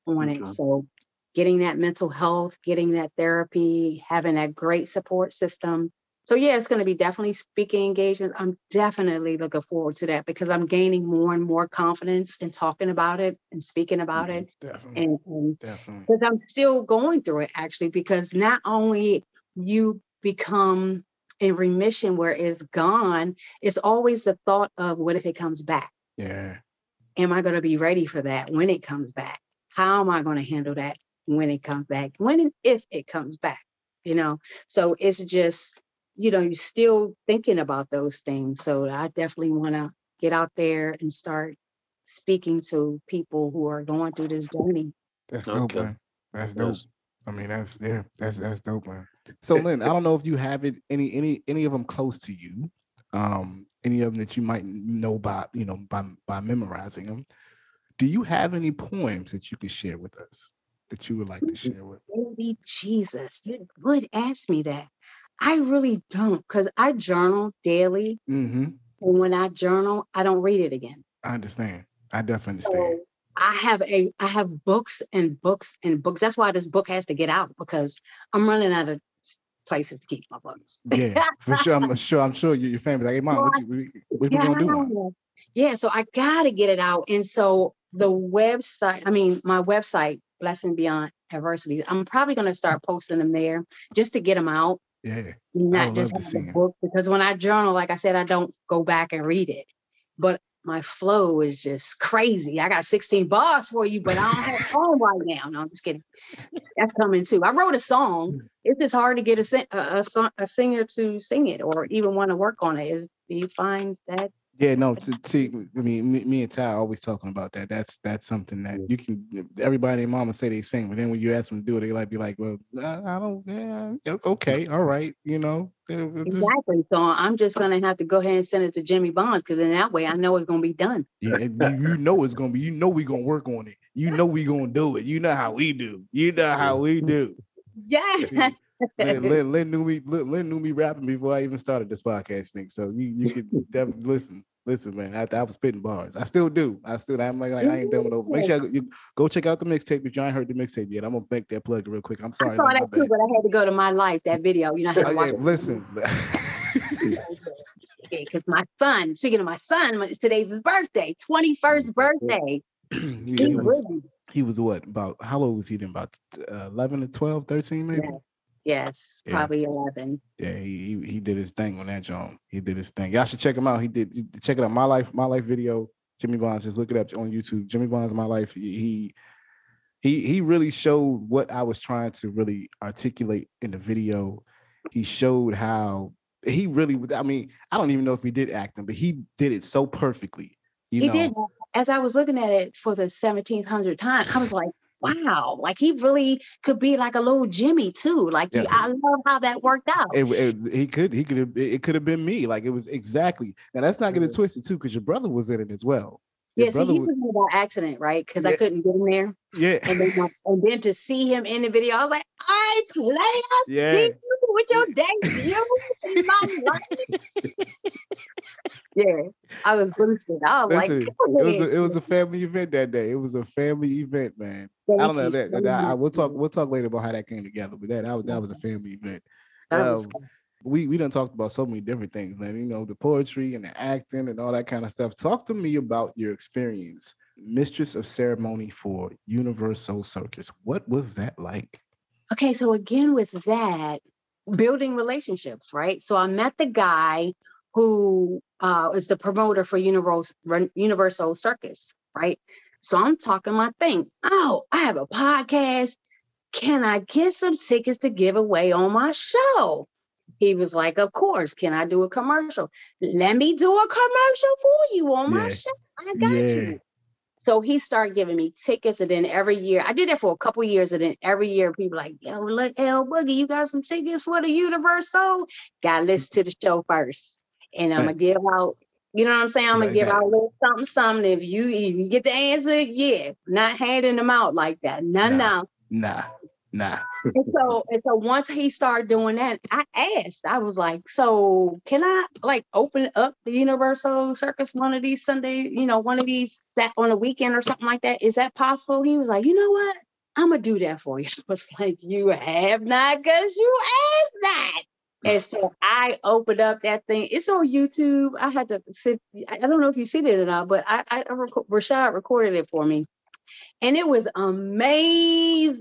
on it. So getting that mental health, getting that therapy, having that great support system. So yeah, it's going to be definitely speaking engagement. I'm definitely looking forward to that because I'm gaining more and more confidence in talking about it and speaking about mm-hmm. it. Definitely. And, and Definitely. because I'm still going through it actually, because not only you become in remission where it's gone, it's always the thought of what if it comes back? Yeah. am I going to be ready for that when it comes back? How am I going to handle that when it comes back? When and if it comes back, you know? So it's just, you know, you're still thinking about those things. So I definitely want to get out there and start speaking to people who are going through this journey. That's dope, Okay. man. That's dope. Yes. I mean, that's yeah, that's that's dope, man. So Lynn, I don't know if you have it any any any of them close to you. Um, any of them that you might know by you know by by memorizing them. Do you have any poems that you could share with us that you would like to share with? Baby Jesus, you would ask me that. I really don't because I journal daily. Mm-hmm. And when I journal, I don't read it again. I understand. I definitely understand. So I have a I have books and books and books. That's why this book has to get out because I'm running out of places to keep my books. yeah, for sure. I'm [LAUGHS] sure. I'm sure your, family's like, hey, mom, what you, we, what we gonna do? Yeah, so I gotta get it out. And so the website, I mean, my website, Blessing Beyond Adversity, I'm probably gonna start posting them there just to get them out, Yeah, not just love to see the 'em. book. Because when I journal, like I said, I don't go back and read it. But my flow is just crazy. I got 16 bars for you, but I don't have [LAUGHS] time right now. No, I'm just kidding. That's coming too. I wrote a song. Mm. It's just hard to get a, a, a, song, a singer to sing it or even want to work on it. Is do you find that yeah. No, to, to, I mean, me, me and Ty are always talking about that. That's that's something that you can. Everybody and mama say they sing, but then when you ask them to do it, they like be like, well, I, I don't. Yeah, okay, all right, you know. uh, Exactly. So I'm just gonna have to go ahead and send it to Jimmy Bonds because in that way I know it's gonna be done. Yeah, you, you know it's gonna be. You know we're gonna work on it. You know we're gonna do it. You know how we do. You know how we do. [LAUGHS] Yeah. Lynn, [LAUGHS] Lynn, Lynn knew me. Lynn, Lynn knew me rapping before I even started this podcast thing. So you you could [LAUGHS] definitely listen. Listen, man. I, I was spitting bars. I still do. I still. I'm like, like I ain't done it over. Make sure you go check out the mixtape if you ain't heard the mixtape yet. I'm gonna make that plug real quick. I'm sorry. I saw that too, but I had to go to my life, that video. You know, I Oh, yeah, listen. [LAUGHS] because my son, speaking of my son, today's his birthday, 21st birthday. [CLEARS THROAT] he, He he was he was what about how old was he then? About uh, 11 to 12, 13 maybe? Yeah. Yes, Yeah. probably 11. Yeah, he, he did his thing on that John. He did his thing. Y'all should check him out. He did check it out. My life, my life video. Jimmy Bonds. Just look it up on YouTube. Jimmy Bonds, my life. He he he really showed what I was trying to really articulate in the video. He showed how he really. I mean, I don't even know if he did acting, but he did it so perfectly. You he know, did. As I was looking at it for the 1700th time, I was like, wow, like he really could be like a little Jimmy too. Like Yeah. you, I love how that worked out. It, it- he could he could have it could have been me. Like it was exactly. And let's not get it mm-hmm. twisted too, because your brother was in it as well. Your yeah, see, brother he was- was in by accident, right? Because I couldn't get him there. Yeah. And then, and then to see him in the video, I was like, I play Yeah. with your debut in my [LAUGHS] life. [LAUGHS] yeah, I was boosted. I was Listen, like, it was a, it was a family event that day. It was a family event, man. I don't know that, that- I, we'll talk we'll talk later about how that came together, but that that was, that was a family event. um, We we done talked about so many different things, man. You know, the poetry and the acting and all that kind of stuff. Talk to me about your experience, mistress of ceremony for UniverSoul Circus. What was that like? Okay, so again with that, building relationships, right? So I met the guy who uh, is the promoter for UniverSoul UniverSoul Circus, right? So I'm talking my thing. Oh, I have a podcast. Can I get some tickets to give away on my show? He was like, Of course. Can I do a commercial? Let me do a commercial for you on my Yeah. show. I got Yeah. you. So he started giving me tickets, and then every year I did that for a couple years, and then every year people like, yo, look, L Boogie, you got some tickets for the UniverSoul? Gotta listen to the show first, and I'm gonna give out. You know what I'm saying? I'm gonna Like give that. out a little something, something. If you if you get the answer, yeah, not handing them out like that. No, Nah. no. Nah, nah. And so and so once he started doing that, I asked, I was like, so can I like open up the UniverSoul Circus one of these Sunday, you know, one of these that on a weekend or something like that? Is that possible? He was like, you know what? I'm gonna do that for you. [LAUGHS] I was like, you have not because you asked that. And so I opened up that thing. It's on YouTube. I had to sit. I don't know if you see it or not, but I I Rashad recorded it for me and it was amazing.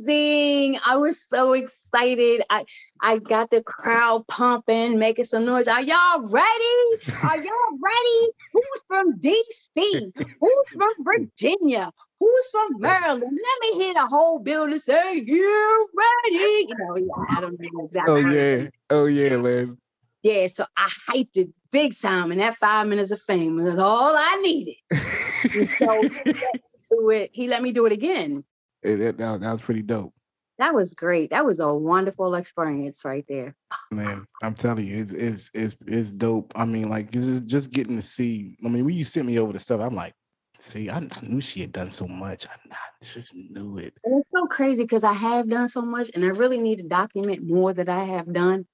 I was so excited. I I got the crowd pumping, making some noise. Are y'all ready? Are y'all ready? Who's from DC? Who's from Virginia? Who's from Maryland? Let me hear the whole building say, "You ready?" You know, yeah, I don't know exactly. Oh yeah. Oh yeah, man. yeah, so I hyped it big time, and that five minutes of fame was all I needed. So he let me do it. He let me do it again. It- it- that, that was pretty dope. That was great. That was a wonderful experience right there. Man, I'm telling you, it's it's it's it's dope. I mean, like this is just getting to see. I mean, when you sent me over the stuff, I'm like, see, I, I knew she had done so much. I, I just knew it. And it's so crazy because I have done so much, and I really need to document more that I have done.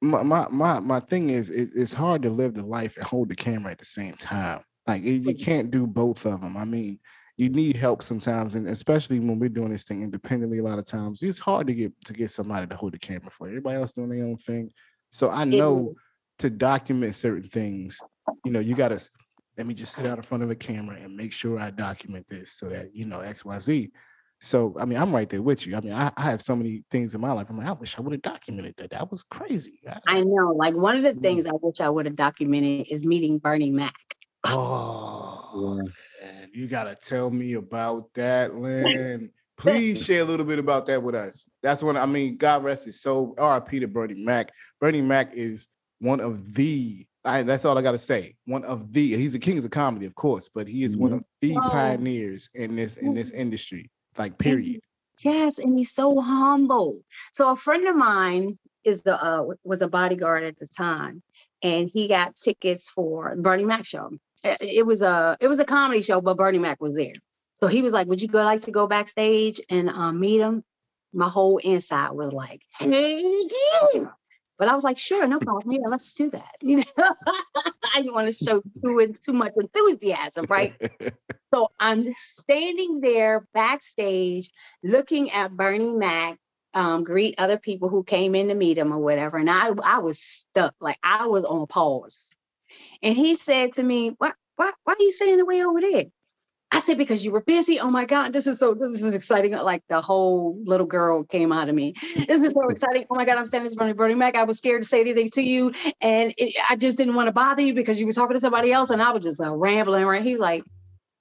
my my my, my thing is it, it's hard to live the life and hold the camera at the same time. Like it, you can't do both of them. I mean, you need help sometimes, and especially when we're doing this thing independently. A lot of times, it's hard to get to get somebody to hold the camera for. Everybody else doing their own thing. So I know to document certain things, you know, you gotta let me just sit out in front of a camera and make sure I document this so that you know X, Y, Z. So I mean, I'm right there with you. I mean, I, I have so many things in my life. I'm like, I wish I would have documented that. That was crazy. I, I know. Like one of the Mm. things I wish I would have documented is meeting Bernie Mac. oh, man, you gotta tell me about that, Lynn. Please share a little bit about that with us. That's when I mean, God rest his soul. R.I.P. to Bernie Mac. Bernie Mac is one of the. I, that's all I gotta say. One of the. He's the kings of comedy, of course, but he is one of the Oh. pioneers in this in this industry. Like, period. Yes, and he's so humble. So a friend of mine is the uh was a bodyguard at the time, and he got tickets for Bernie Mac show. It was a it was a comedy show, but Bernie Mac was there. So he was like, "Would you go like to go backstage and um, meet him?" My whole inside was like, "Hey. But I was like, "Sure, no problem. Yeah, let's do that." [LAUGHS] You know, [LAUGHS] I didn't want to show too too much enthusiasm, right? [LAUGHS] So I'm standing there backstage looking at Bernie Mac um, greet other people who came in to meet him or whatever. And I, I was stuck, like I was on pause. And he said to me, What, what, why are you saying the way over there? I said, because you were busy. Oh my God, this is so, this is exciting. Like the whole little girl came out of me. This is so exciting. Oh my God, I'm standing in front of Bernie Mac. I was scared to say anything to you. And it, I just didn't want to bother you because you were talking to somebody else. And I was just like rambling, right? He was like,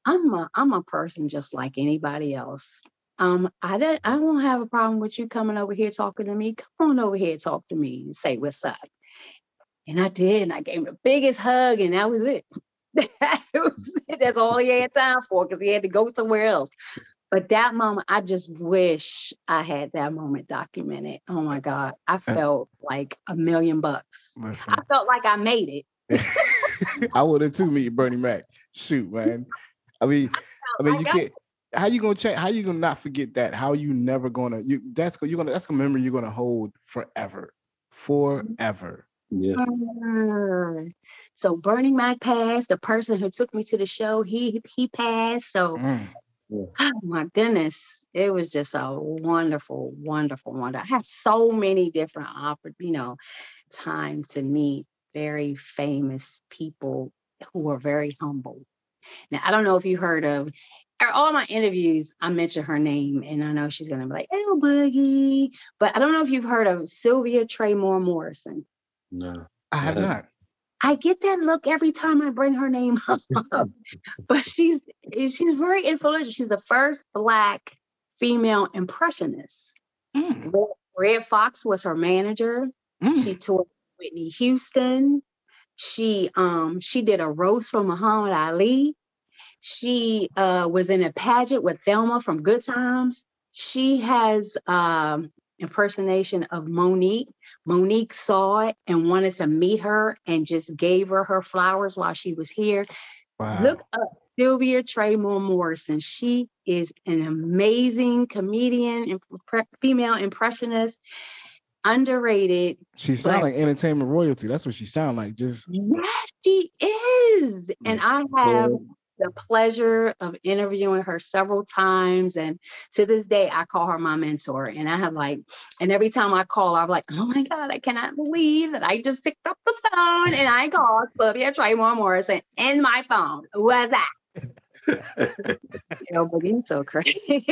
I'm a I'm a person just like anybody else. Um, I don't I don't have a problem with you coming over here talking to me. Come on over here, talk to me, and say what's up. And I did, and I gave him the biggest hug, and that was it. [LAUGHS] that was it. That's all he had time for because he had to go somewhere else. But that moment, I just wish I had that moment documented. Oh my God. I uh felt like a million bucks. Listen. I felt like I made it. [LAUGHS] I would have too meet Bernie Mac. Shoot, man. I mean, [LAUGHS] I mean, you can't. How you gonna check How you gonna not forget that? How you never gonna? You that's you're gonna. That's a memory you're gonna hold forever, mm-hmm. forever. Yeah. Mm. So Bernie Mac passed. The person who took me to the show, he he passed. So Mm. [SIGHS] oh my goodness, it was just a wonderful, wonderful wonder. I have so many different oppor- you know, time to meet very famous people who are very humble. Now I don't know if you heard of all my interviews, I mention her name, and I know she's gonna be like, "Oh, Boogie," but I don't know if you've heard of Sylvia Traymore Morrison. No. I have not. I get that look every time I bring her name up, [LAUGHS] but she's she's very influential. She's the first black female impressionist. Mm, Red, Redd Foxx was her manager. mm. She toured Whitney Houston. She um she did a roast for Muhammad Ali. She uh, was in a pageant with Thelma from Good Times. She has um, impersonation of Mo'Nique. Mo'Nique saw it and wanted to meet her and just gave her her flowers while she was here. Wow. Look up Sylvia Traymore Morrison. She is an amazing comedian, impre- female impressionist, underrated. she sounds like entertainment royalty. That's what she sounds like. Just Yes, she is. And I have the pleasure of interviewing her several times. And to this day, I call her my mentor. And I have like, and every time I call I'm like, oh my God, I cannot believe that I just picked up the phone and I called Sylvia Traymore Morrison in my phone. What's that? [LAUGHS] You know, but he's so crazy.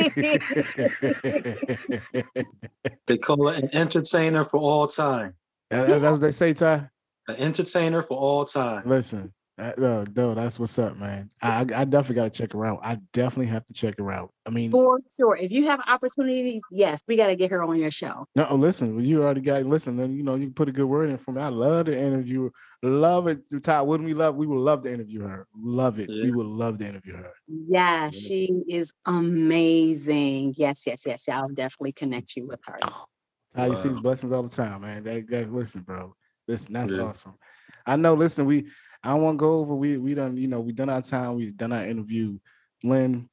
They call it an entertainer for all time. That- that's what they say, Ty. An entertainer for all time. Listen, that, no, no, that's what's up, man. I, I I definitely got to check her out. I definitely have to check her out. I mean, For sure. If you have opportunities, yes, we got to get her on your show. no, oh, listen, well, you already got listen. Then you know you can put a good word in for me. I love the interview. Love it, Ty. Wouldn't we love? We would love to interview her. Love it. We would love to interview her. Yeah, she is amazing. Yes, yes, yes. I'll definitely connect you with her. Oh, Ty, you see these blessings all the time, man. That, that listen, bro. Listen, that's Yeah. awesome. I know. Listen, we I don't want to go over. We we done, you know, we done our time. We done our interview. Lynn,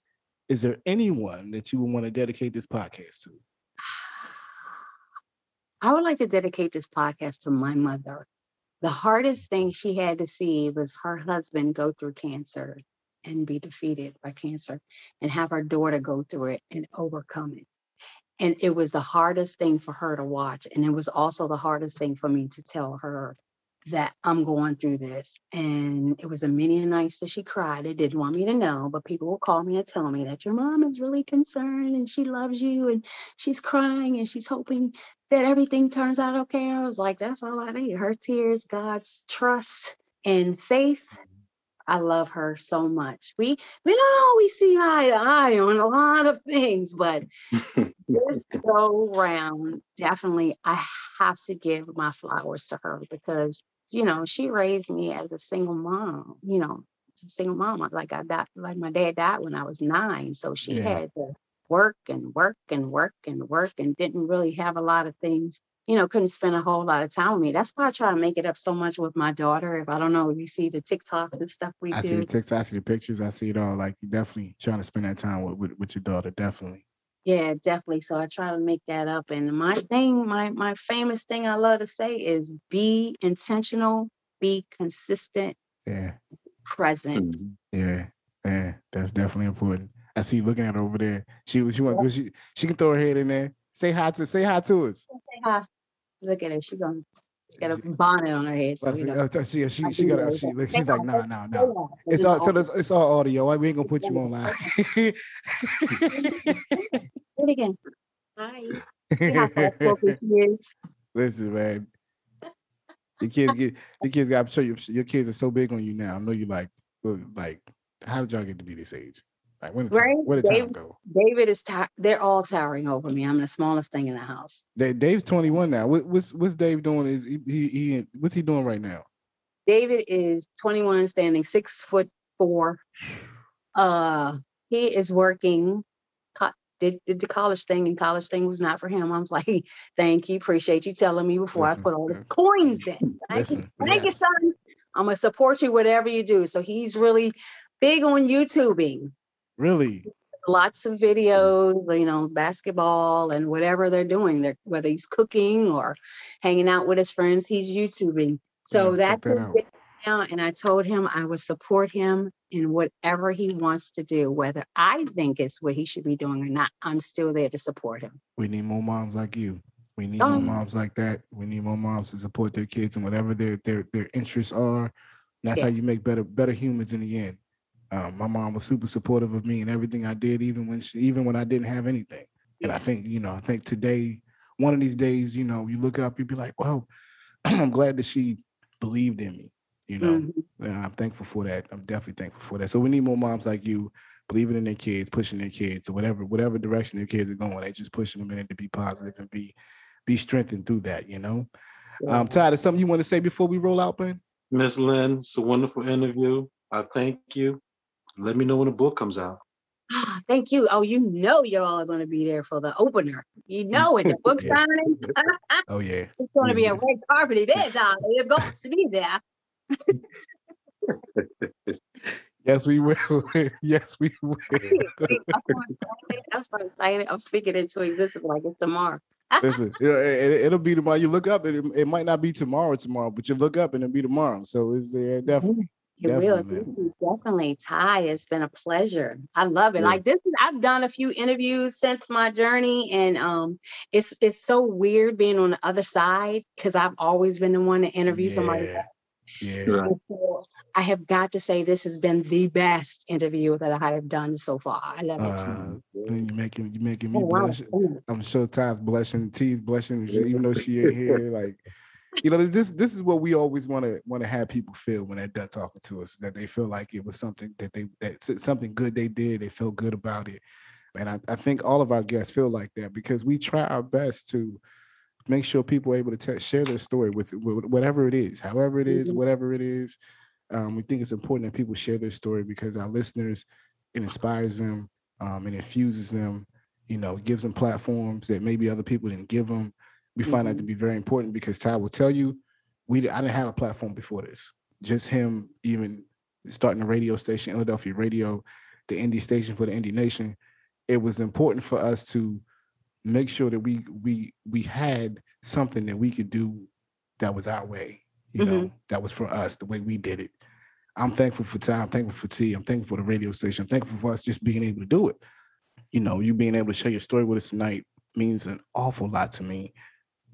is there anyone that you would want to dedicate this podcast to? [SIGHS] I would like to dedicate this podcast to my mother. The hardest thing she had to see was her husband go through cancer and be defeated by cancer and have her daughter go through it and overcome it. And it was the hardest thing for her to watch. And it was also the hardest thing for me to tell her that I'm going through this. And it was a many nights that she cried. It didn't want me to know, but people will call me and tell me that your mom is really concerned and she loves you and she's crying and she's hoping that everything turns out okay. I was like, that's all I need. Her tears, God's trust and faith. Mm-hmm. I love her so much. We we don't always see eye to eye on a lot of things, but this [LAUGHS] go round, definitely I have to give my flowers to her because you know, she raised me as a single mom, you know, a single mom. Uh, like I died, like my dad died when I was nine. So she Yeah. had to work and work and work and work and didn't really have a lot of things, you know, couldn't spend a whole lot of time with me. That's why I try to make it up so much with my daughter. If I don't know, if you see the TikToks and stuff we I see the TikToks, I see the pictures, I see it all. Like you definitely trying to spend that time with, with, with your daughter, definitely. Yeah, definitely. So I try to make that up. And my thing, my my famous thing I love to say is be intentional, be consistent, Yeah, present. Mhm. yeah, yeah. That's definitely important. I see you looking at her over there. She was she wants she she can throw her head in there. Say hi to say hi to us. Say hi. Look at her. She gonna got a bonnet on her head. So Well, you know. she she she got a, she that. look, Say she's like hi. no no no. It's all so it's, it's all audio. We ain't gonna put you on live. Do it again. Hi. See how soft-spoken. [LAUGHS] Listen, man. The kids get the kids got. I'm sure your your kids are so big on you now. I know you like well, like. How did y'all get to be this age? Like when did time, where did time go? David is they're all towering over me. I'm the smallest thing in the house. Da- Dave's 21 now. What, what's what's Dave doing? Is he, he he what's he doing right now? David is 21, standing six foot four. Uh, he is working. co- Did, did the college thing, and college thing was not for him. I was like, [LAUGHS] thank you, appreciate you telling me before Listen, I put all the coins in. Thank you, thank you, yes. son. I'm gonna support you whatever you do. So he's really big on YouTubing. Really? Lots of videos, you know, basketball and whatever they're doing. They're, whether he's cooking or hanging out with his friends, he's YouTubing. So Yeah, that's that now. And I told him I would support him in whatever he wants to do, whether I think it's what he should be doing or not. I'm still there to support him. We need more moms like you. We need more Um, moms like that. We need more moms to support their kids and whatever their their their interests are. That's how you make better better humans in the end. Um, my mom was super supportive of me and everything I did, even when she, even when I didn't have anything. And I think you know, I think today, one of these days, you know, you look up, you'd be like, well, [CLEARS THROAT] I'm glad that she believed in me. You know, Mhm. yeah, I'm thankful for that. I'm definitely thankful for that. So we need more moms like you, believing in their kids, pushing their kids, or whatever, whatever direction their kids are going. They just pushing them in to be positive and be be strengthened through that. You know. Um, Todd, is something you want to say before we roll out, Ben? Miss Lynn, it's a wonderful interview. I thank you. Let me know when the book comes out. [GASPS] Thank you. Oh, you know you all are going to be there for the opener. You know it. The [LAUGHS] book Yeah. signing. [LAUGHS] Oh yeah. It's going to be a Yeah. red carpet [LAUGHS] event, darling. You're going to be there. Yes, we will. yes, we will. I'm so excited. I'm so excited. I'm speaking into existence like it's tomorrow. Listen, you it, it'll be tomorrow. You look up, it, it might not be tomorrow, tomorrow, but you look up and it'll be tomorrow. So it's there mm-hmm. definitely. It will. Definitely, Thank you. Definitely. Ty, it's been a pleasure. I love it. Yeah. Like this is I've done a few interviews since my journey and um it's it's so weird being on the other side because I've always been the one to interview somebody. Yeah. Yeah. Right. So I have got to say this has been the best interview that I have done so far. I love it. Uh, then you making you making me Oh, wow. blush. I'm sure Ty's blushing, T's blushing, even though she ain't here. Like, you know, this this is what we always want to want to have people feel when they're done talking to us. That they feel like it was something that they that something good they did. They felt good about it, and I, I think all of our guests feel like that because we try our best to make sure people are able to te- share their story with, with whatever it is, however it is, Mhm. whatever it is. Um, we think it's important that people share their story because our listeners, it inspires them, um, it infuses them, you know, gives them platforms that maybe other people didn't give them. We find that to be very important because Ty will tell you, we I didn't have a platform before this. Just him even starting a radio station, Philadelphia Radio, the indie station for the indie nation. It was important for us to make sure that we we we had something that we could do that was our way, you know, Mhm. that was for us, the way we did it. I'm thankful for Ty, I'm thankful for T, I'm thankful for the radio station, I'm thankful for us just being able to do it. You know, you being able to share your story with us tonight means an awful lot to me.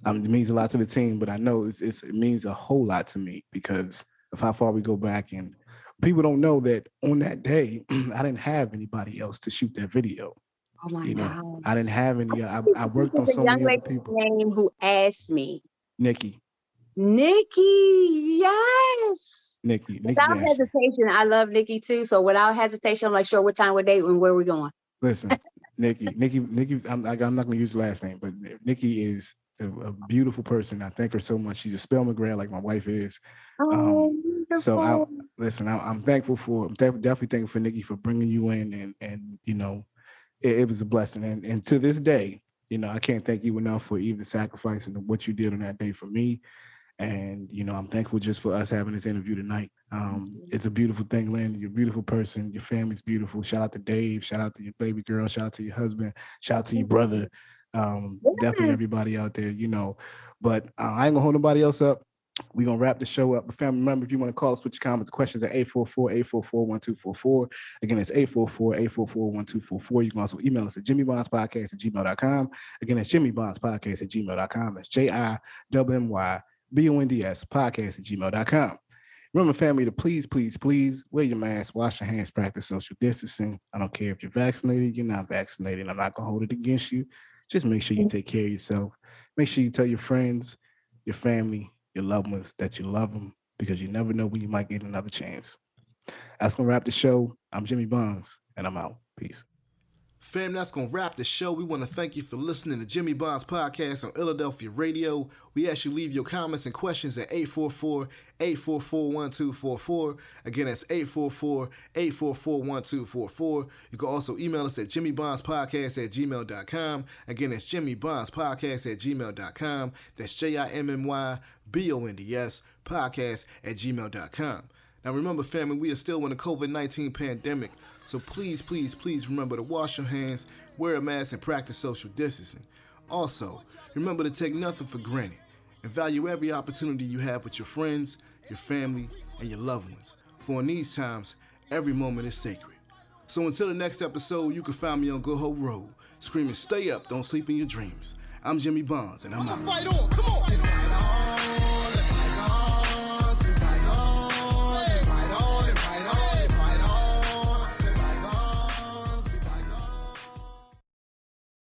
Um, it means a lot to the team, but I know it's, it's it means a whole lot to me because of how far we go back. And people don't know that on that day, [CLEARS THROAT] I didn't have anybody else to shoot that video. Oh my You know, God. I didn't have any. I, I worked on so many other people. name who asked me, Nikki, Nikki, yes. Nikki, Nikki. Without hesitation, I love Nikki too. So without hesitation, I'm like, sure, what time, what day, and where we going? Listen, Nikki, Nikki, Nikki. I'm, I- I'm not going to use the last name, but Nikki is a, a beautiful person. I thank her so much. She's a spell McGrath like my wife is. Oh, so I- listen, I, I'm thankful for, I'm def- definitely thankful for Nikki for bringing you in, and and you know, it, it was a blessing, and and to this day, you know, I can't thank you enough for even sacrificing what you did on that day for me, and you know, I'm thankful just for us having this interview tonight. Um, it's a beautiful thing, Lynn. You're a beautiful person. Your family's beautiful. Shout out to Dave. Shout out to your baby girl. Shout out to your husband. Shout out to your brother. Um, definitely everybody out there, you know. But uh, I ain't gonna hold nobody else up. We're gonna wrap the show up. But family, remember if you want to call us with your comments, questions at 844-844-1244. Again, it's 844-844-1244. You can also email us at jimmybondspodcast at gmail.com. Again, it's jimmybondspodcast at gmail.com. That's J-I-W-M-Y-B-O-N-D-S podcast at gmail.com. Remember, family, to please, please, please wear your mask, wash your hands, practice social distancing. I don't care if you're vaccinated, you're not vaccinated. I'm not gonna hold it against you. Just make sure you mm. take care of yourself. Make sure you tell your friends, your family, your loved ones that you love them because you never know when you might get another chance. That's gonna wrap the show. I'm Jimmy Bonds, and I'm out. Peace. Fam, that's going to wrap the show. We want to thank you for listening to Jimmy Bond's podcast on Philadelphia Radio. We ask you leave your comments and questions at 844-844-1244. Again, that's 844-844-1244. You can also email us at jimmybondspodcast at gmail.com. Again, that's jimmybondspodcast at gmail.com. That's J-I-M-M-Y-B-O-N-D-S podcast at gmail.com. Now remember, family, we are still in the COVID 19 pandemic, so please, please, please remember to wash your hands, wear a mask, and practice social distancing. Also, remember to take nothing for granted and value every opportunity you have with your friends, your family, and your loved ones. For in these times, every moment is sacred. So until the next episode, you can find me on Good Hope Road, screaming, Stay up, don't sleep in your dreams. I'm Jimmy Bonds, and I'm out. Fight on, come on.